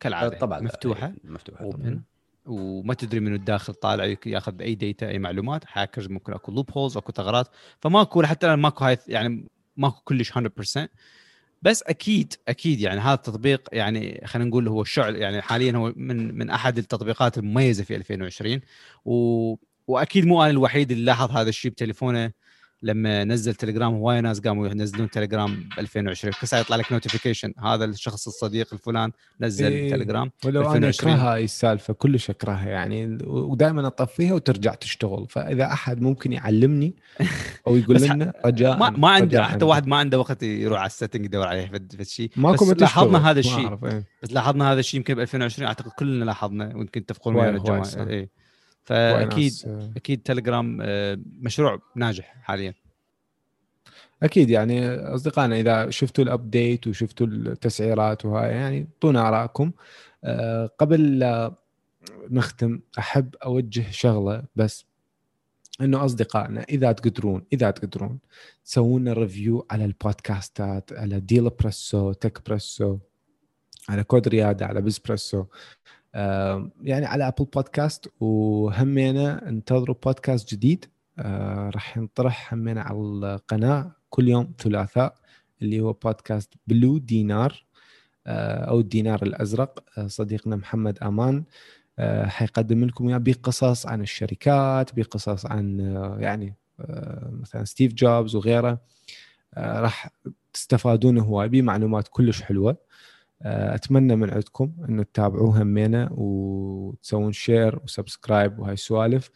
كالعادة. طبعا مفتوحة؟ آه، مفتوحة open. وما تدري من الداخل طالع ياخذ أي data أي معلومات هاكرز ممكن أكو loopholes أكو ثغرات. فماكو حتى الآن ماكو هاي يعني ماكو كلش 100% بس أكيد أكيد يعني هذا التطبيق يعني خلينا نقول هو الشعلة يعني حاليا هو من من أحد التطبيقات المميزة في 2020 و... وأكيد مو أنا الوحيد اللي لاحظ هذا الشيء بتليفونه. لما نزل تليجرام هواي ناس قاموا ينزلون تليجرام ب 2020 كل ساعة يطلع لك notification هذا الشخص الصديق الفلان نزل إيه. تليجرام ولو أنا 2020. اكرهها هاي السالفة كلش اكرهها يعني ودائما أطفيها وترجع تشتغل. فإذا أحد ممكن يعلمني أو يقول لنا رجاء ما ما عنده حتى واحد ما عنده وقت يروح على ال setting يدور عليه في الشيء ماكو بس لاحظنا. هذا الشيء إيه. بس لاحظنا هذا الشيء يمكن ب 2020 أعتقد كلنا لاحظنا ويمكن تتفقون هواي الجماعة. فأكيد آه، أكيد تليجرام آه، مشروع ناجح حاليا. أكيد يعني أصدقائنا إذا شفتوا ال update وشفتوا التسعيرات وهاي يعني اعطونا آرائكم. آه، قبل نختم أحب أوجه شغلة بس إنه أصدقائنا إذا تقدرون إذا تقدرون تسوون review على البودكاستات على ديل بريسو تك بريسو على كود ريادة على بزبريسو يعني على ابل بودكاست وهمينا انتظروا بودكاست جديد. آه، راح ينطرح همينا على القناة كل يوم ثلاثاء اللي هو بودكاست بلو دينار آه، أو الدينار الأزرق. آه، صديقنا محمد أمان حيقدم لكم إياه بقصص عن الشركات بقصص عن يعني مثلا ستيف جوبز وغيره. راح تستفادون هواي بمعلومات كلش حلوة. أتمنى من عندكم إنه تتابعوه همينا وتسوون share و subscribe وهاي السوالف.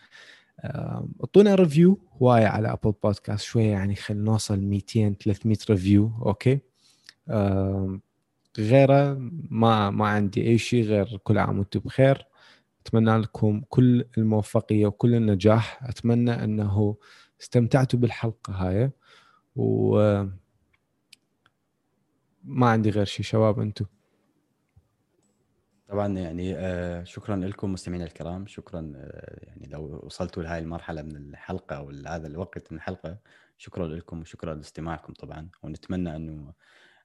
آه، أعطونا review هواية على ابل بودكاست شوية يعني خلينا نوصل 200 300 review okay؟ آه، غيره ما ما عندي أي شيء غير كل عام وأنتم بخير. أتمنى لكم كل الموفقية وكل النجاح. أتمنى إنه استمتعتوا بالحلقة هاي. و ما عندي غير شيء شباب أنتم. طبعا يعني آه، شكرا لكم مستمعينا الكرام. شكرا آه، يعني لو وصلتوا لهذه المرحلة من الحلقة أو هذا الوقت من الحلقة شكرا لكم وشكرا لاستماعكم طبعا. ونتمنى أنه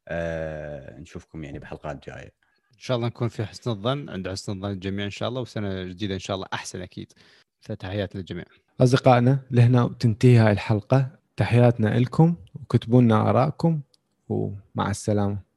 آه، نشوفكم يعني بحلقات جاية. إن شاء الله نكون في حسن الظن عند حسن الظن الجميع إن شاء الله وسنة جديدة إن شاء الله أحسن أكيد. فتحياتي للجميع. أصدقائنا لهنا تنتهي هاي الحلقة. تحياتنا لكم وكتبوا لنا ارائكم ومع السلامة.